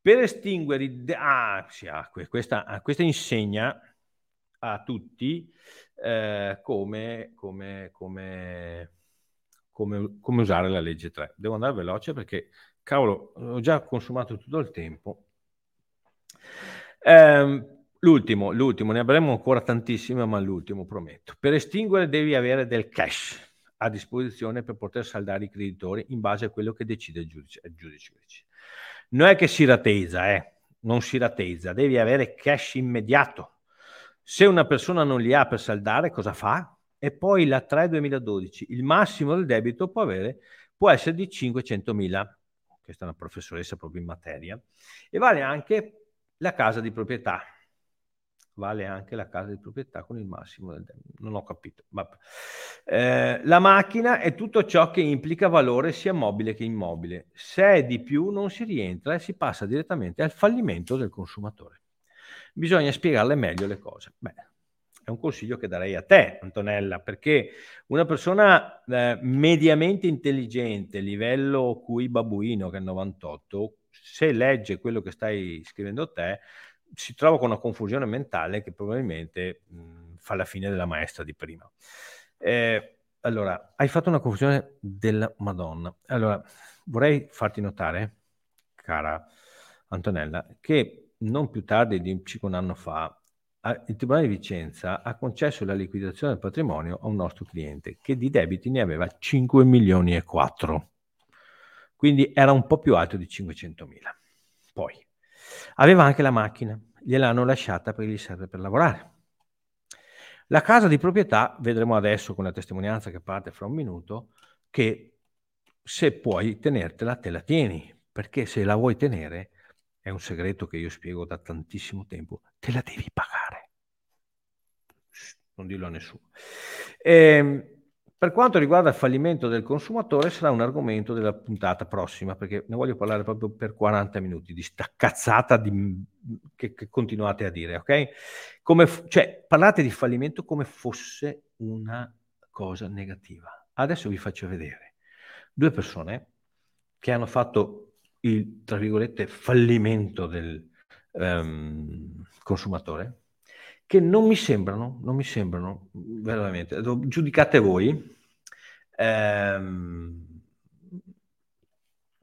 Per estinguere. Ah, sì, ah, questa, ah, questa insegna a tutti eh, come, come, come, come, usare la legge 3. Devo andare veloce perché cavolo, ho già consumato tutto il tempo. Eh, l'ultimo, l'ultimo, ne avremo ancora tantissime, ma l'ultimo prometto. Per estinguere devi avere del cash a disposizione per poter saldare i creditori in base a quello che decide il giudice. Il giudice. Non è che si rateizza, eh? non si rateizza, devi avere cash immediato. Se una persona non li ha per saldare, cosa fa? E poi la 3 2012, il massimo del debito può, avere, può essere di 500.000 questa è una professoressa proprio in materia, e vale anche la casa di proprietà. Vale anche la casa di proprietà con il massimo del Non ho capito. Eh, la macchina è tutto ciò che implica valore sia mobile che immobile. Se è di più non si rientra e si passa direttamente al fallimento del consumatore. Bisogna spiegarle meglio le cose. Beh, è un consiglio che darei a te, Antonella, perché una persona eh, mediamente intelligente, livello QI babuino che è 98, se legge quello che stai scrivendo te, si trova con una confusione mentale che probabilmente mh, fa la fine della maestra di prima. Eh, allora, hai fatto una confusione della Madonna. Allora, vorrei farti notare, cara Antonella, che non più tardi di circa un anno fa il Tribunale di Vicenza ha concesso la liquidazione del patrimonio a un nostro cliente che di debiti ne aveva 5 milioni e 4. Quindi era un po' più alto di 500 mila. Poi aveva anche la macchina, gliel'hanno lasciata perché gli serve per lavorare. La casa di proprietà, vedremo adesso con la testimonianza che parte fra un minuto, che se puoi tenertela, te la tieni, perché se la vuoi tenere, è un segreto che io spiego da tantissimo tempo, te la devi pagare. Non dirlo a nessuno. E, ehm, per quanto riguarda il fallimento del consumatore, sarà un argomento della puntata prossima, perché ne voglio parlare proprio per 40 minuti di sta cazzata di, che, che, continuate a dire, ok? Come, cioè, parlate di fallimento come fosse una cosa negativa. Adesso vi faccio vedere due persone che hanno fatto il, tra virgolette, fallimento del um, consumatore, che non mi sembrano, non mi sembrano veramente, giudicate voi, ehm,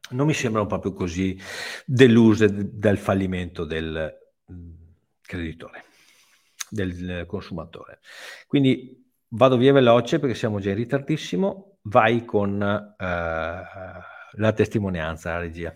non mi sembrano proprio così deluse dal fallimento del mm, creditore, del consumatore. Quindi vado via veloce perché siamo già in ritardissimo, vai con eh, la testimonianza, la regia.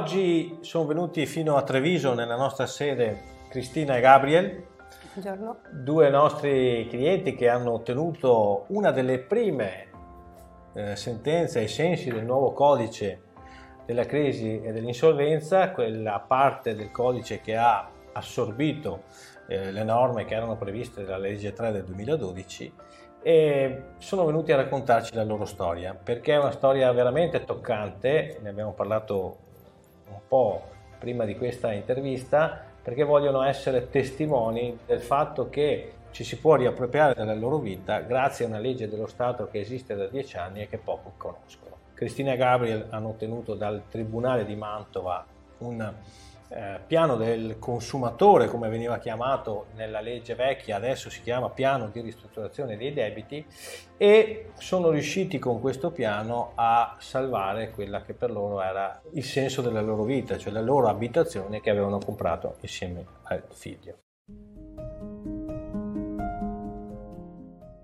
Oggi sono venuti fino a Treviso nella nostra sede Cristina e Gabriel, Buongiorno. due nostri clienti che hanno ottenuto una delle prime eh, sentenze ai sensi del nuovo codice della crisi e dell'insolvenza, quella parte del codice che ha assorbito eh, le norme che erano previste dalla legge 3 del 2012 e sono venuti a raccontarci la loro storia perché è una storia veramente toccante, ne abbiamo parlato un po' prima di questa intervista perché vogliono essere testimoni del fatto che ci si può riappropriare della loro vita grazie a una legge dello Stato che esiste da dieci anni e che poco conoscono. Cristina e Gabriel hanno ottenuto dal Tribunale di Mantova un eh, piano del consumatore, come veniva chiamato nella legge vecchia, adesso si chiama piano di ristrutturazione dei debiti e sono riusciti con questo piano a salvare quella che per loro era il senso della loro vita, cioè la loro abitazione che avevano comprato insieme al figlio.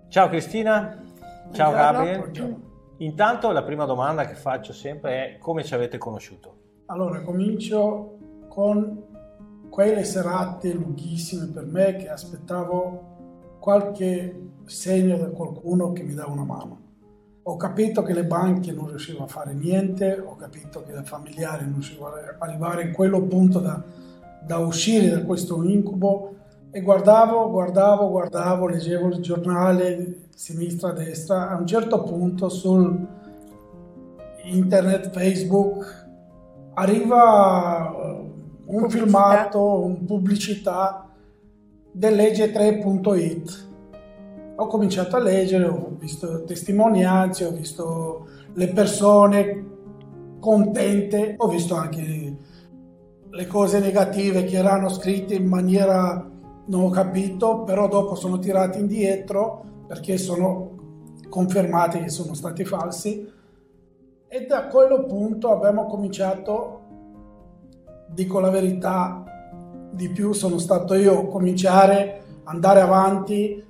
Ciao Cristina, ciao Gabriele. Intanto la prima domanda che faccio sempre è come ci avete conosciuto? Allora, comincio con quelle serate lunghissime per me che aspettavo qualche segno da qualcuno che mi dà una mano. Ho capito che le banche non riuscivano a fare niente, ho capito che i familiari non riuscivano ad arrivare in quello punto da, da uscire da questo incubo e guardavo, guardavo, guardavo, leggevo il giornale sinistra, destra, a un certo punto sul internet, Facebook, arriva un pubblicità. filmato, un pubblicità del legge3.it. Ho cominciato a leggere, ho visto testimonianze, ho visto le persone contente, ho visto anche le cose negative che erano scritte in maniera non ho capito, però dopo sono tirati indietro perché sono confermati che sono stati falsi e da quello punto abbiamo cominciato dico la verità, di più sono stato io a cominciare, andare avanti,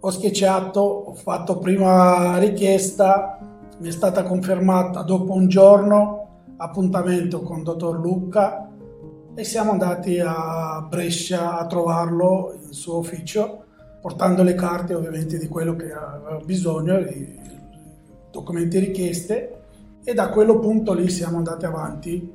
ho sketchato, ho fatto prima richiesta, mi è stata confermata dopo un giorno appuntamento con dottor Lucca e siamo andati a Brescia a trovarlo in suo ufficio portando le carte ovviamente di quello che aveva bisogno, i documenti richieste e da quello punto lì siamo andati avanti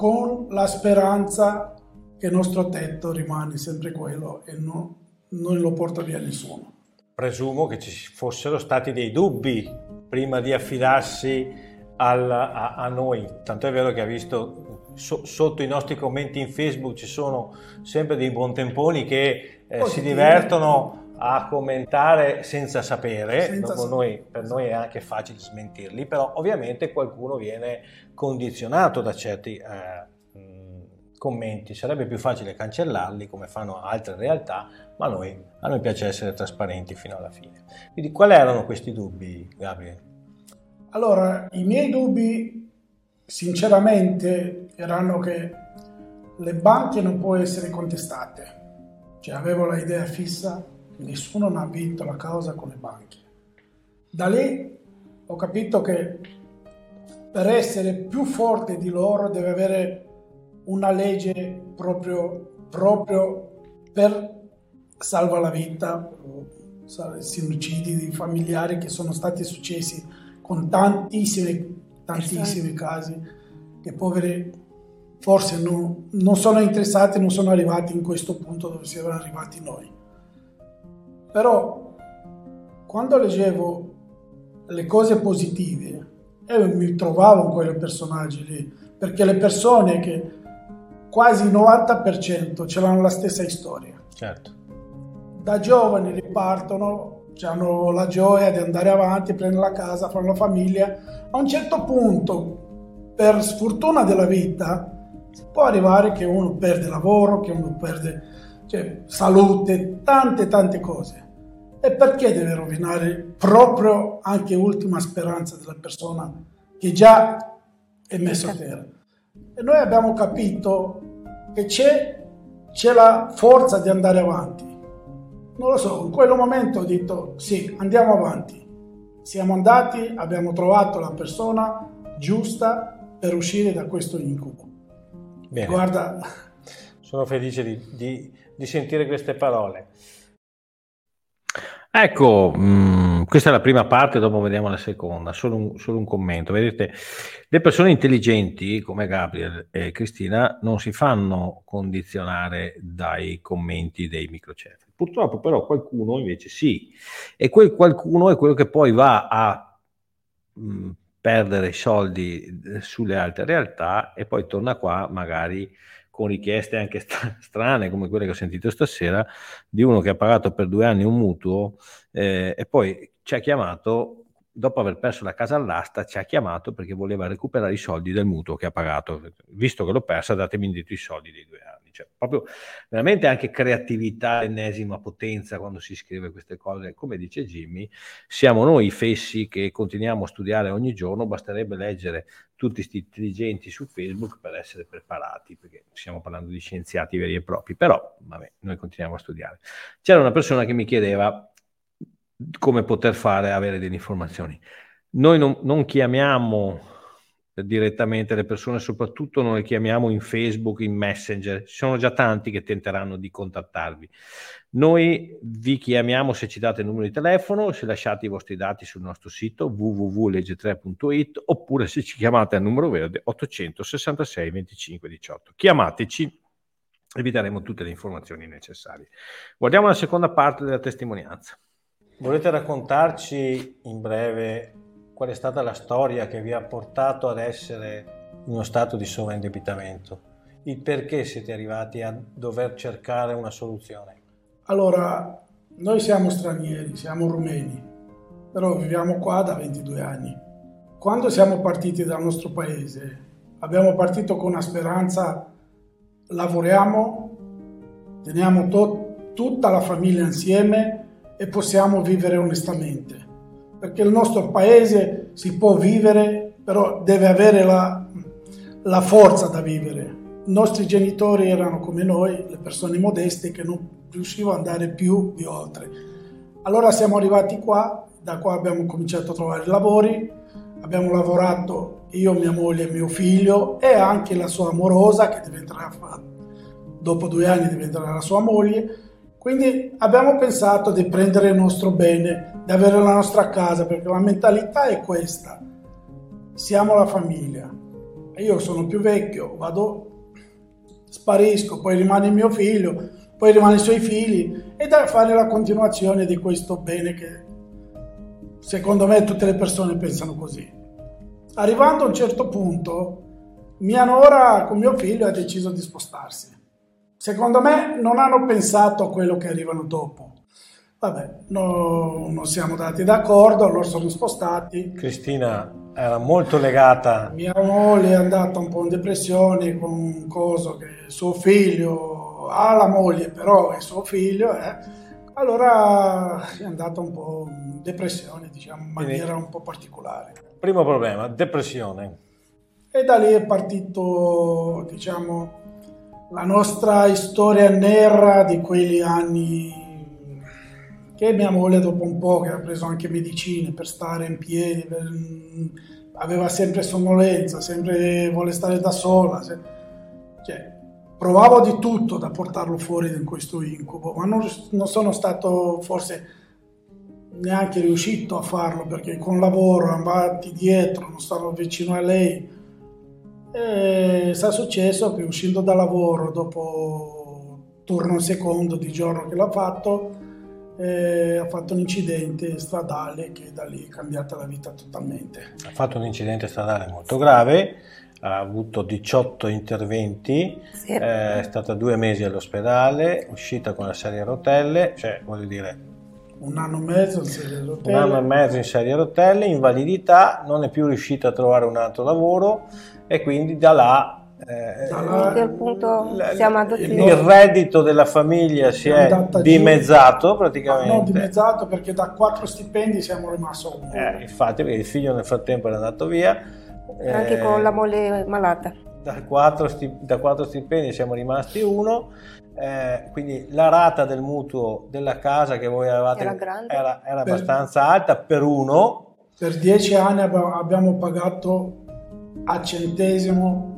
con la speranza che il nostro tetto rimane sempre quello e no, non lo porta via nessuno. Presumo che ci fossero stati dei dubbi prima di affidarsi al, a, a, noi, tanto è vero che ha visto so, sotto i nostri commenti in Facebook ci sono sempre dei buontemponi che eh, si divertono a commentare senza sapere, senza sapere. Noi, per noi è anche facile smentirli, però ovviamente qualcuno viene condizionato da certi eh, commenti, sarebbe più facile cancellarli come fanno altre realtà, ma noi, a noi piace essere trasparenti fino alla fine. Quindi quali erano questi dubbi, Gabriele? Allora, i miei dubbi sinceramente erano che le banche non possono essere contestate. Cioè avevo l'idea fissa, nessuno non ha vinto la causa con le banche. Da lì ho capito che per essere più forte di loro deve avere una legge proprio, proprio per salvare la vita, suicidi di familiari che sono stati successi con tantissimi, tantissimi casi che poveri forse non, non sono interessati, non sono arrivati in questo punto dove siamo arrivati noi. Però quando leggevo le cose positive e mi trovavo in quei personaggi lì, perché le persone che quasi il 90% ce l'hanno la stessa storia. Certo. Da giovani ripartono, hanno la gioia di andare avanti, prendere la casa, fare la famiglia. A un certo punto, per sfortuna della vita, può arrivare che uno perde lavoro, che uno perde cioè, salute, tante tante cose. E perché deve rovinare proprio anche l'ultima speranza della persona che già è messa a terra? E noi abbiamo capito che c'è, c'è la forza di andare avanti. Non lo so, in quel momento ho detto sì, andiamo avanti. Siamo andati, abbiamo trovato la persona giusta per uscire da questo incubo. Bene. Guarda, sono felice di, di, di sentire queste parole. Ecco, mh, mm, questa è la prima parte, dopo vediamo la seconda, solo un, solo un, commento. Vedete, le persone intelligenti come Gabriel e Cristina non si fanno condizionare dai commenti dei microcefali. Purtroppo però qualcuno invece sì, e quel qualcuno è quello che poi va a mh, mm, perdere soldi eh, sulle altre realtà e poi torna qua magari con richieste anche strane come quelle che ho sentito stasera di uno che ha pagato per due anni un mutuo eh, e poi ci ha chiamato dopo aver perso la casa all'asta ci ha chiamato perché voleva recuperare i soldi del mutuo che ha pagato. Visto che l'ho persa datemi indietro i soldi dei due anni cioè, proprio veramente anche creatività ennesima potenza quando si scrive queste cose come dice Jimmy siamo noi fessi che continuiamo a studiare ogni giorno basterebbe leggere tutti questi intelligenti su Facebook per essere preparati, perché stiamo parlando di scienziati veri e propri, però vabbè, noi continuiamo a studiare. C'era una persona che mi chiedeva come poter fare, avere delle informazioni. Noi non, non chiamiamo direttamente le persone, soprattutto le chiamiamo in Facebook, in Messenger, ci sono già tanti che tenteranno di contattarvi. Noi vi chiamiamo se ci date il numero di telefono, se lasciate i vostri dati sul nostro sito www.legge3.it oppure se ci chiamate al numero verde 866 25 18. Chiamateci e vi daremo tutte le informazioni necessarie. Guardiamo la seconda parte della testimonianza. Volete raccontarci in breve qual è stata la storia che vi ha portato ad essere in uno stato di sovraindebitamento? Il perché siete arrivati a dover cercare una soluzione? Allora, noi siamo stranieri, siamo rumeni, però viviamo qua da 22 anni. Quando siamo partiti dal nostro paese, abbiamo partito con una speranza, lavoriamo, teniamo to- tutta la famiglia insieme e possiamo vivere onestamente. Perché il nostro paese si può vivere, però deve avere la, la forza da vivere. I nostri genitori erano come noi, le persone modeste che non riuscivo ad andare più di oltre. Allora siamo arrivati qua, da qua abbiamo cominciato a trovare lavori, abbiamo lavorato io, mia moglie e mio figlio e anche la sua amorosa che diventerà, dopo due anni diventerà la sua moglie. Quindi abbiamo pensato di prendere il nostro bene, di avere la nostra casa, perché la mentalità è questa. Siamo la famiglia. Io sono più vecchio, vado, sparisco, poi rimane mio figlio, poi rimane i suoi figli e da fare la continuazione di questo bene che secondo me tutte le persone pensano così. Arrivando a un certo punto, mia nora con mio figlio ha deciso di spostarsi. Secondo me non hanno pensato a quello che arrivano dopo. Vabbè, no, non siamo dati d'accordo, loro sono spostati. Cristina era molto legata. Mia moglie è andata un po' in depressione con un coso che suo figlio ha la moglie, però è suo figlio, eh. allora è andata un po' in depressione, diciamo, in maniera un po' particolare. Primo problema, depressione. E da lì è partito, diciamo, la nostra storia nera di quegli anni che mia moglie dopo un po' che ha preso anche medicine per stare in piedi, per, aveva sempre sonnolenza, sempre vuole stare da sola. Se, cioè, provavo di tutto da portarlo fuori da questo incubo, ma non, non sono stato forse neanche riuscito a farlo perché con lavoro avanti dietro, non stavo vicino a lei. E sta successo che uscendo da lavoro dopo turno secondo di giorno che l'ha fatto eh, ha fatto un incidente stradale che da lì è cambiata la vita totalmente. Ha fatto un incidente stradale molto grave, ha avuto 18 interventi, sì. eh, è stata due mesi all'ospedale, uscita con la serie a rotelle, cioè voglio dire... Un anno e mezzo in serie a rotelle. Un anno e mezzo in serie a rotelle, invalidità, non è più riuscita a trovare un altro lavoro e quindi da là eh, punto siamo il reddito della famiglia si è dimezzato praticamente. No, dimezzato perché da quattro stipendi siamo rimasti a uno. Eh, infatti, perché il figlio nel frattempo era andato via. Anche eh, con la moglie malata. Da quattro, da quattro stipendi siamo rimasti uno. Eh, quindi la rata del mutuo della casa che voi avevate era, era, era abbastanza alta per uno. Per dieci anni abbiamo pagato a centesimo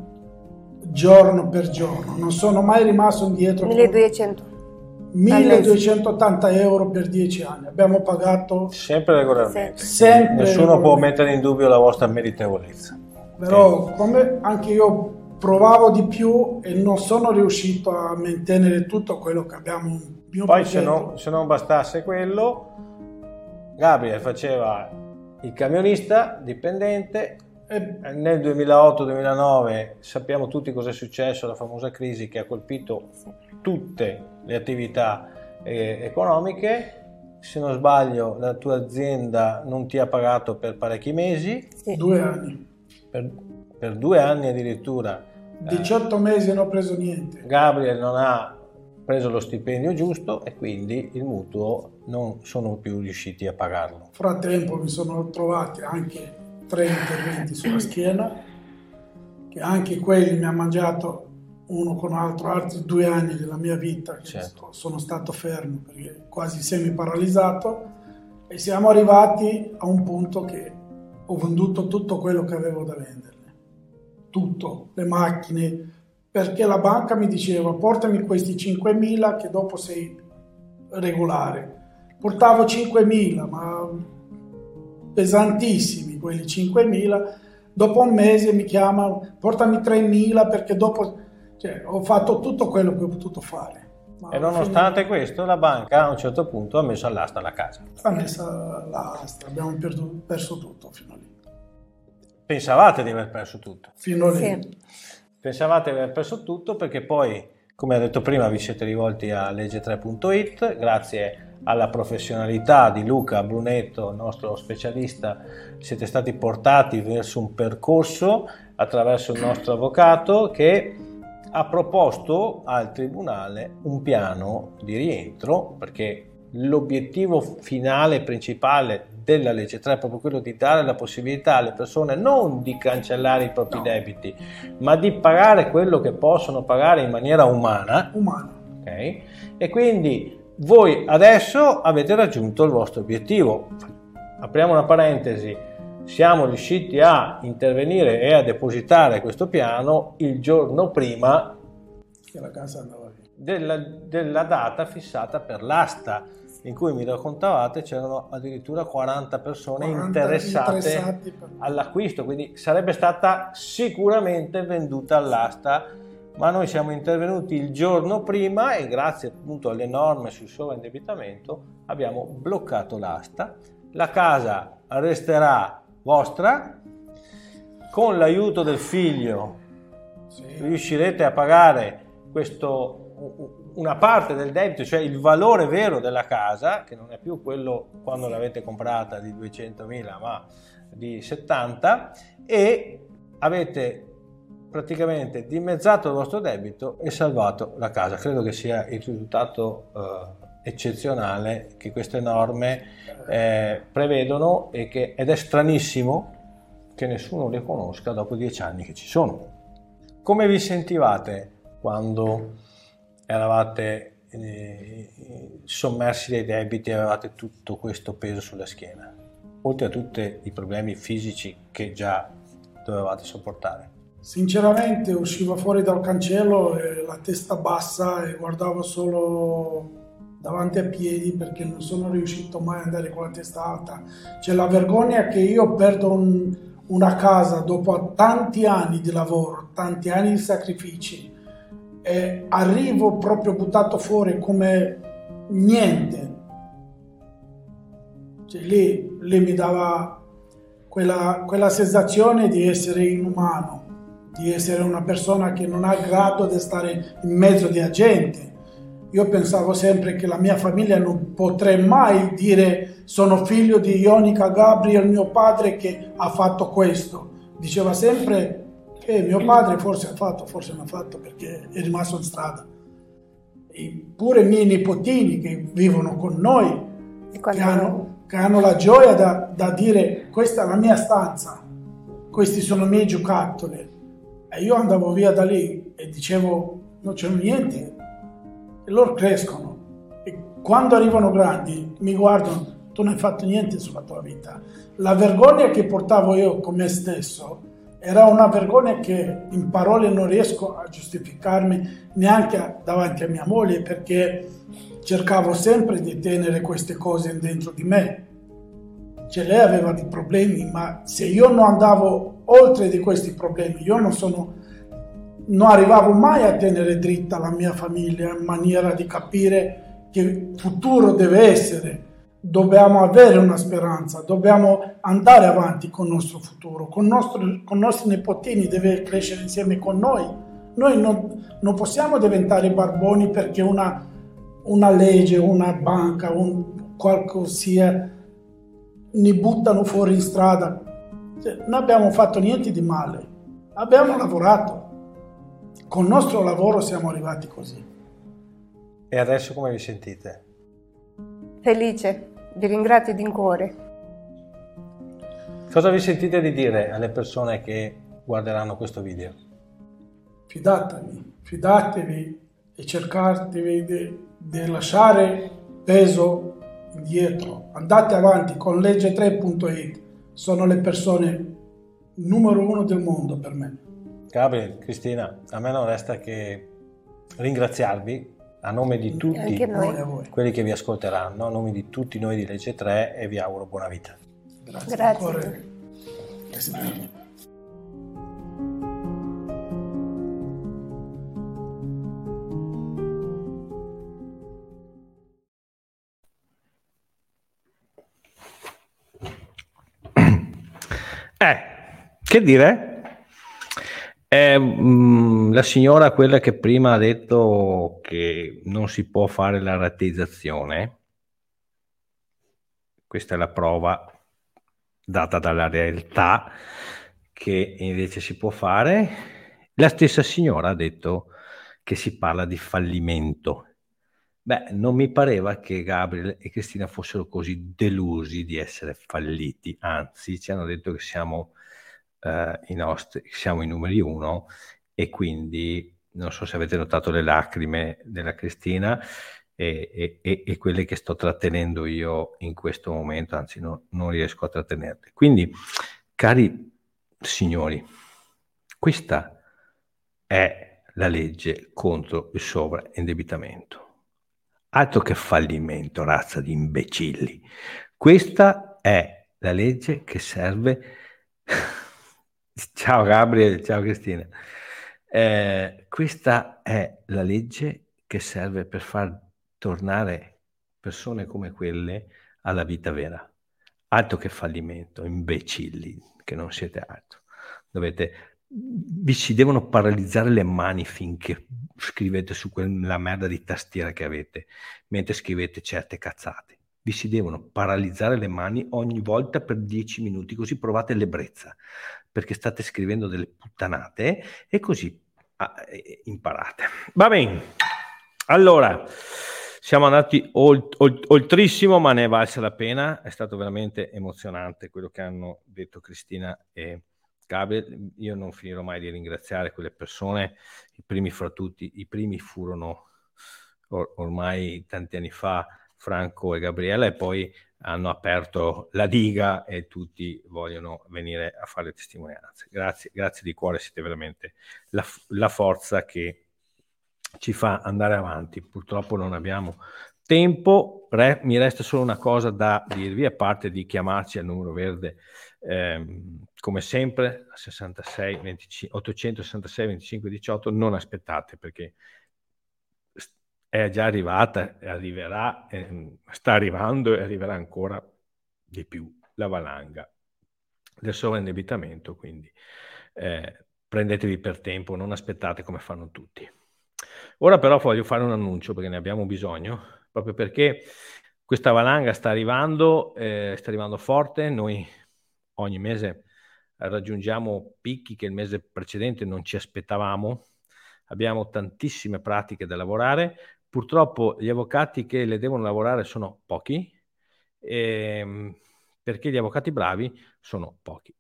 giorno per giorno, non sono mai rimasto indietro. 1200. 1280 euro per 10 anni, abbiamo pagato sempre regolarmente. Sempre Nessuno regolarmente. può mettere in dubbio la vostra meritevolezza. Però okay. come anche io provavo di più e non sono riuscito a mantenere tutto quello che abbiamo Poi se non, se non bastasse quello, Gabriel faceva il camionista dipendente nel 2008-2009 sappiamo tutti cosa è successo, la famosa crisi che ha colpito tutte le attività eh, economiche. Se non sbaglio, la tua azienda non ti ha pagato per parecchi mesi. Sì. Due anni. Per, per, due anni addirittura. 18 eh, mesi non ho preso niente. Gabriel non ha preso lo stipendio giusto e quindi il mutuo non sono più riusciti a pagarlo. Frattempo mi sono trovati anche tre interventi sulla schiena, che anche quelli mi ha mangiato uno con l'altro altri due anni della mia vita, certo. sono stato fermo perché quasi semi paralizzato e siamo arrivati a un punto che ho venduto tutto quello che avevo da venderne, tutto, le macchine, perché la banca mi diceva portami questi 5.000 che dopo sei regolare. Portavo 5.000, ma pesantissimi quelli 5.000, dopo un mese mi chiama, portami 3.000 perché dopo cioè, ho fatto tutto quello che ho potuto fare. Ma e nonostante fine... questo la banca a un certo punto ha messo all'asta la casa. Ha messo all'asta, abbiamo perso, perso tutto fino a lì. Pensavate di aver perso tutto? Fino a lì. Sì. Pensavate di aver perso tutto perché poi, come ha detto prima, vi siete rivolti a legge3.it, grazie alla professionalità di Luca Brunetto, nostro specialista, siete stati portati verso un percorso attraverso il nostro avvocato che ha proposto al Tribunale un piano di rientro perché l'obiettivo finale principale della legge 3 è proprio quello di dare la possibilità alle persone non di cancellare i propri no. debiti, ma di pagare quello che possono pagare in maniera umana. Umana. Okay? E quindi voi adesso avete raggiunto il vostro obiettivo. Apriamo una parentesi, siamo riusciti a intervenire e a depositare questo piano il giorno prima della, della data fissata per l'asta in cui mi raccontavate c'erano addirittura 40 persone 40 interessate all'acquisto, quindi sarebbe stata sicuramente venduta all'asta ma noi siamo intervenuti il giorno prima e grazie appunto alle norme sul sovraindebitamento abbiamo bloccato l'asta. La casa resterà vostra, con l'aiuto del figlio sì. riuscirete a pagare questo, una parte del debito, cioè il valore vero della casa, che non è più quello quando l'avete comprata di 200.000, ma di 70 e avete praticamente dimezzato il vostro debito e salvato la casa. Credo che sia il risultato eh, eccezionale che queste norme eh, prevedono che, ed è stranissimo che nessuno le conosca dopo dieci anni che ci sono. Come vi sentivate quando eravate eh, sommersi dai debiti e avevate tutto questo peso sulla schiena? Oltre a tutti i problemi fisici che già dovevate sopportare. Sinceramente uscivo fuori dal cancello e la testa bassa e guardavo solo davanti a piedi perché non sono riuscito mai ad andare con la testa alta. C'è la vergogna che io perdo un, una casa dopo tanti anni di lavoro, tanti anni di sacrifici e arrivo proprio buttato fuori come niente. Cioè, lì, lì mi dava quella, quella sensazione di essere inumano, di essere una persona che non ha grado di stare in mezzo di gente. Io pensavo sempre che la mia famiglia non potrei mai dire sono figlio di Ionica Gabriel, mio padre che ha fatto questo. Diceva sempre che mio padre forse ha fatto, forse non ha fatto perché è rimasto in strada. E pure i miei nipotini che vivono con noi, che hanno, che hanno la gioia da, da, dire questa è la mia stanza, questi sono i miei giocattoli. E io andavo via da lì e dicevo non c'è niente. E loro crescono. E quando arrivano grandi mi guardano, tu non hai fatto niente sulla tua vita. La vergogna che portavo io con me stesso era una vergogna che in parole non riesco a giustificarmi neanche davanti a mia moglie perché cercavo sempre di tenere queste cose dentro di me. Cioè lei aveva dei problemi, ma se io non andavo oltre di questi problemi, io non sono non arrivavo mai a tenere dritta la mia famiglia in maniera di capire che futuro deve essere. Dobbiamo avere una speranza, dobbiamo andare avanti con il nostro futuro, con, nostro, con i nostri nipotini deve crescere insieme con noi. Noi non, non possiamo diventare barboni perché una, una legge, una banca, un qualcosa ne buttano fuori in strada. Cioè, non abbiamo fatto niente di male, abbiamo lavorato. Con il nostro lavoro siamo arrivati così. E adesso come vi sentite? Felice, vi ringrazio di cuore. Cosa vi sentite di dire alle persone che guarderanno questo video? Fidatevi, fidatevi e cercatevi di di lasciare peso indietro. Andate avanti con legge3.it, sono le persone numero uno del mondo per me. Gabriel, Cristina, a me non resta che ringraziarvi a nome di tutti quelli che vi ascolteranno, a nome di tutti noi di Legge 3 e vi auguro buona vita. Grazie. Grazie. Eh, che dire? Eh, mh, la signora, quella che prima ha detto che non si può fare la rateizzazione, questa è la prova data dalla realtà che invece si può fare. La stessa signora ha detto che si parla di fallimento. Beh, non mi pareva che Gabriel e Cristina fossero così delusi di essere falliti, anzi ci hanno detto che siamo, eh, i, nostri, siamo i numeri uno e quindi non so se avete notato le lacrime della Cristina e, e, e quelle che sto trattenendo io in questo momento, anzi no, non riesco a trattenerle. Quindi, cari signori, questa è la legge contro il sovraindebitamento Altro che fallimento, razza di imbecilli. Questa è la legge che serve. ciao Gabriele, ciao Cristina. Eh, questa è la legge che serve per far tornare persone come quelle alla vita vera. Altro che fallimento, imbecilli, che non siete altro. Dovete vi si devono paralizzare le mani finché scrivete su quella merda di tastiera che avete, mentre scrivete certe cazzate. vi si devono paralizzare le mani ogni volta per 10 minuti, così provate l'ebbrezza, perché state scrivendo delle puttanate e così ah, imparate. Va bene, allora siamo andati olt- olt- oltrissimo, ma ne è valsa la pena, è stato veramente emozionante quello che hanno detto Cristina e Gabriel. Io non finirò mai di ringraziare quelle persone, i primi fra tutti, i primi furono or- ormai tanti anni fa Franco e Gabriele e poi hanno aperto la diga e tutti vogliono venire a fare testimonianze. Grazie, grazie di cuore, siete veramente la, la forza che ci fa andare avanti. Purtroppo non abbiamo tempo, Re, mi resta solo una cosa da dirvi, a parte di chiamarci al numero verde, ehm, come sempre, 66, 25, 866 25 18, non aspettate perché è già arrivata, arriverà, eh, sta arrivando e arriverà ancora di più la valanga del sovraindebitamento, quindi eh, prendetevi per tempo, non aspettate come fanno tutti. Ora però voglio fare un annuncio perché ne abbiamo bisogno, proprio perché questa valanga sta arrivando, eh, sta arrivando forte, noi ogni mese raggiungiamo picchi che il mese precedente non ci aspettavamo, abbiamo tantissime pratiche da lavorare, Purtroppo gli avvocati che le devono lavorare sono pochi, ehm, perché gli avvocati bravi sono pochi.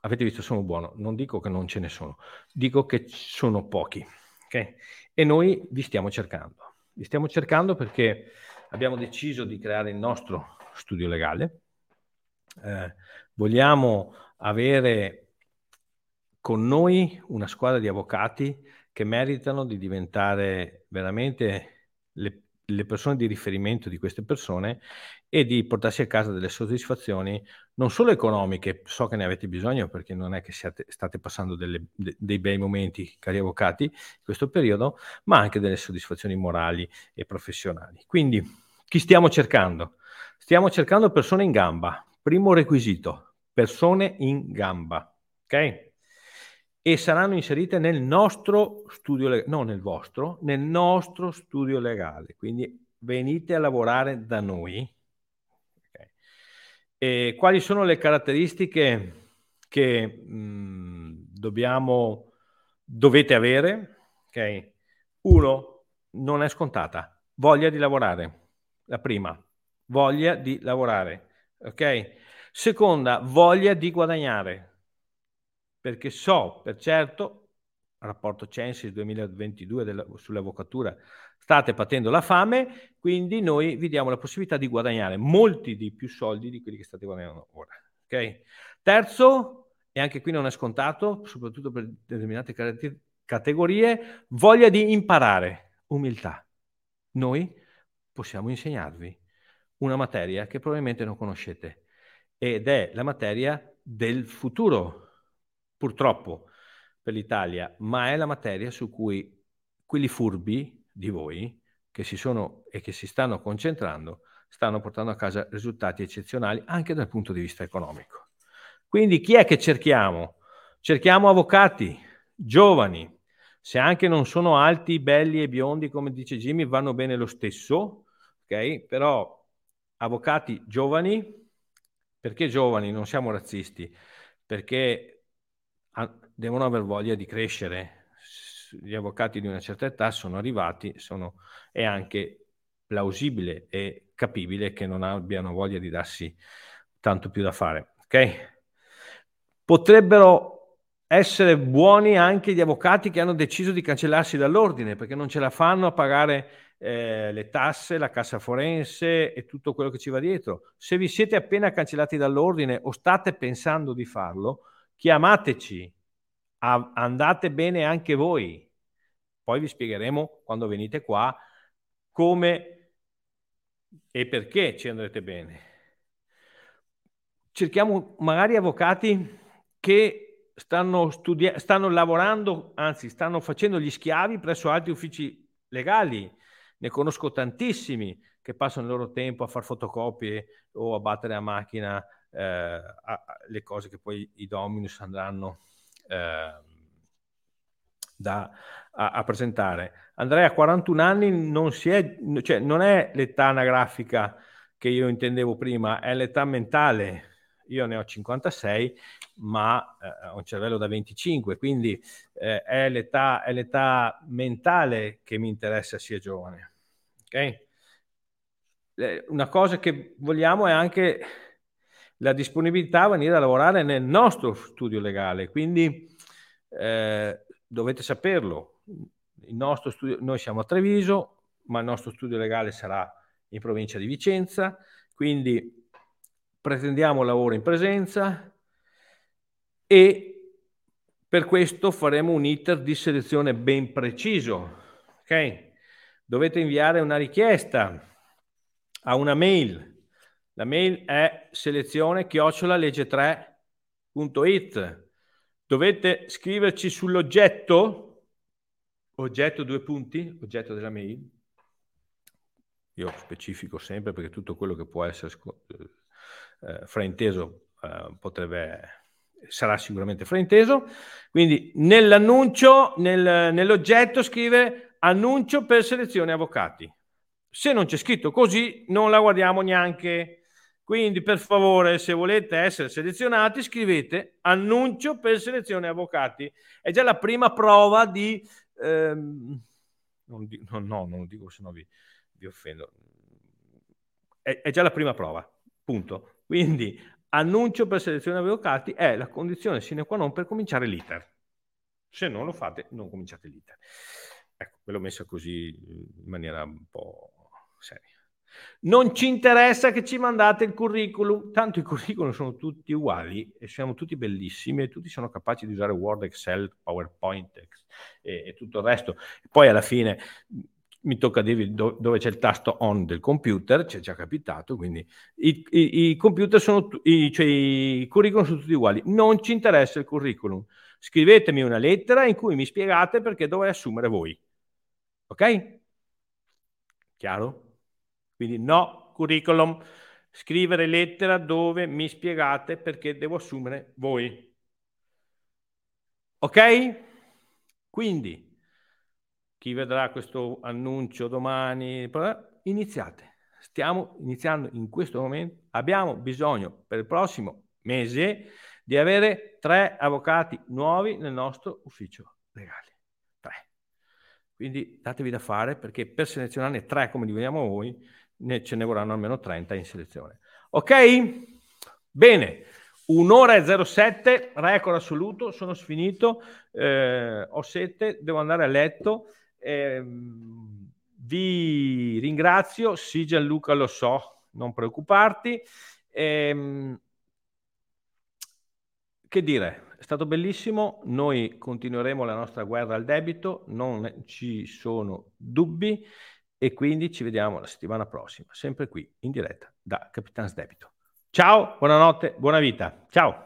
Avete visto, sono buono, non dico che non ce ne sono, dico che sono pochi. Okay? E noi vi stiamo cercando. Vi stiamo cercando perché abbiamo deciso di creare il nostro studio legale. Eh, vogliamo avere con noi una squadra di avvocati che meritano di diventare veramente le, le persone di riferimento di queste persone e di portarsi a casa delle soddisfazioni non solo economiche, so che ne avete bisogno perché non è che siate, state passando delle, de, dei bei momenti, cari avvocati, in questo periodo, ma anche delle soddisfazioni morali e professionali. Quindi, chi stiamo cercando? Stiamo cercando persone in gamba. Primo requisito, persone in gamba. Ok? e saranno inserite nel nostro studio legale, non nel vostro, nel nostro studio legale. Quindi venite a lavorare da noi. Okay. E quali sono le caratteristiche che mh, dobbiamo, dovete avere? Okay. Uno, non è scontata, voglia di lavorare. La prima, voglia di lavorare. Ok? Seconda, voglia di guadagnare perché so per certo, rapporto Censis 2022 della, sull'avvocatura, state patendo la fame, quindi noi vi diamo la possibilità di guadagnare molti di più soldi di quelli che state guadagnando ora. Okay? Terzo, e anche qui non è scontato, soprattutto per determinate categorie, voglia di imparare, umiltà. Noi possiamo insegnarvi una materia che probabilmente non conoscete ed è la materia del futuro purtroppo per l'Italia, ma è la materia su cui quelli furbi di voi che si sono e che si stanno concentrando stanno portando a casa risultati eccezionali anche dal punto di vista economico. Quindi chi è che cerchiamo? Cerchiamo avvocati giovani, se anche non sono alti, belli e biondi come dice Jimmy, vanno bene lo stesso, ok? Però avvocati giovani, perché giovani? Non siamo razzisti, perché devono aver voglia di crescere. Gli avvocati di una certa età sono arrivati, sono, è anche plausibile e capibile che non abbiano voglia di darsi tanto più da fare. Ok? Potrebbero essere buoni anche gli avvocati che hanno deciso di cancellarsi dall'ordine perché non ce la fanno a pagare eh, le tasse, la cassa forense e tutto quello che ci va dietro. Se vi siete appena cancellati dall'ordine o state pensando di farlo, chiamateci, a, andate bene anche voi. Poi vi spiegheremo quando venite qua come e perché ci andrete bene. Cerchiamo magari avvocati che stanno, studi- stanno lavorando, anzi stanno facendo gli schiavi presso altri uffici legali. Ne conosco tantissimi che passano il loro tempo a fare fotocopie o a battere a macchina eh, a, a, le cose che poi i dominus andranno eh, da, a, a, presentare. Andrea a 41 anni non, è, cioè, non è l'età anagrafica che io intendevo prima è l'età mentale. Io ne ho 56, ma eh, ho un cervello da 25, quindi eh, è, l'età, è l'età mentale che mi interessa sia giovane. Okay? Eh, una cosa che vogliamo è anche la disponibilità a venire a lavorare nel nostro studio legale, quindi eh, dovete saperlo. Studio, noi siamo a Treviso, ma il nostro studio legale sarà in provincia di Vicenza, quindi pretendiamo lavoro in presenza e per questo faremo un iter di selezione ben preciso. Okay? Dovete inviare una richiesta a una mail. La mail è selezione chiocciola legge 3.it. Dovete scriverci sull'oggetto, oggetto due punti, oggetto della mail. Io specifico sempre perché tutto quello che può essere eh, eh, frainteso eh, potrebbe sarà sicuramente frainteso. Quindi nell'annuncio, nel, nell'oggetto scrive annuncio per selezione avvocati. Se non c'è scritto così, non la guardiamo neanche. Quindi, per favore, se volete essere selezionati, scrivete annuncio per selezione avvocati. È già la prima prova di... Ehm, non, di, no, no, non lo dico, se no vi, vi offendo. È, è già la prima prova, punto. Quindi, annuncio per selezione avvocati è la condizione sine qua non per cominciare l'iter. Se non lo fate, non cominciate l'iter. Ecco, ve l'ho messa così in maniera un po' seria. Non ci interessa che ci mandate il curriculum, tanto i curriculum sono tutti uguali e siamo tutti bellissimi e tutti sono capaci di usare Word, Excel, PowerPoint e, e tutto il resto. Poi alla fine mi tocca dirvi do, dove c'è il tasto on del computer, ci è già capitato, quindi i, i, i computer sono, i, cioè i curriculum sono tutti uguali. Non ci interessa il curriculum. Scrivetemi una lettera in cui mi spiegate perché dovrei assumere voi. Ok? Chiaro? Quindi no curriculum, scrivere lettera dove mi spiegate perché devo assumere voi. Ok? Quindi, chi vedrà questo annuncio domani, iniziate. Stiamo iniziando in questo momento. Abbiamo bisogno per il prossimo mese di avere tre avvocati nuovi nel nostro ufficio legale. Tre. Quindi datevi da fare perché per selezionarne tre come li vediamo voi ne, ce ne vorranno almeno 30 in selezione. Ok? Bene, un'ora e 07, record assoluto, sono sfinito, eh, ho sete, devo andare a letto. Eh, vi ringrazio, sì Gianluca lo so, non preoccuparti. Eh, che dire, è stato bellissimo, noi continueremo la nostra guerra al debito, non ci sono dubbi e quindi ci vediamo la settimana prossima, sempre qui in diretta da Capitans Debito. Ciao, buonanotte, buona vita. Ciao.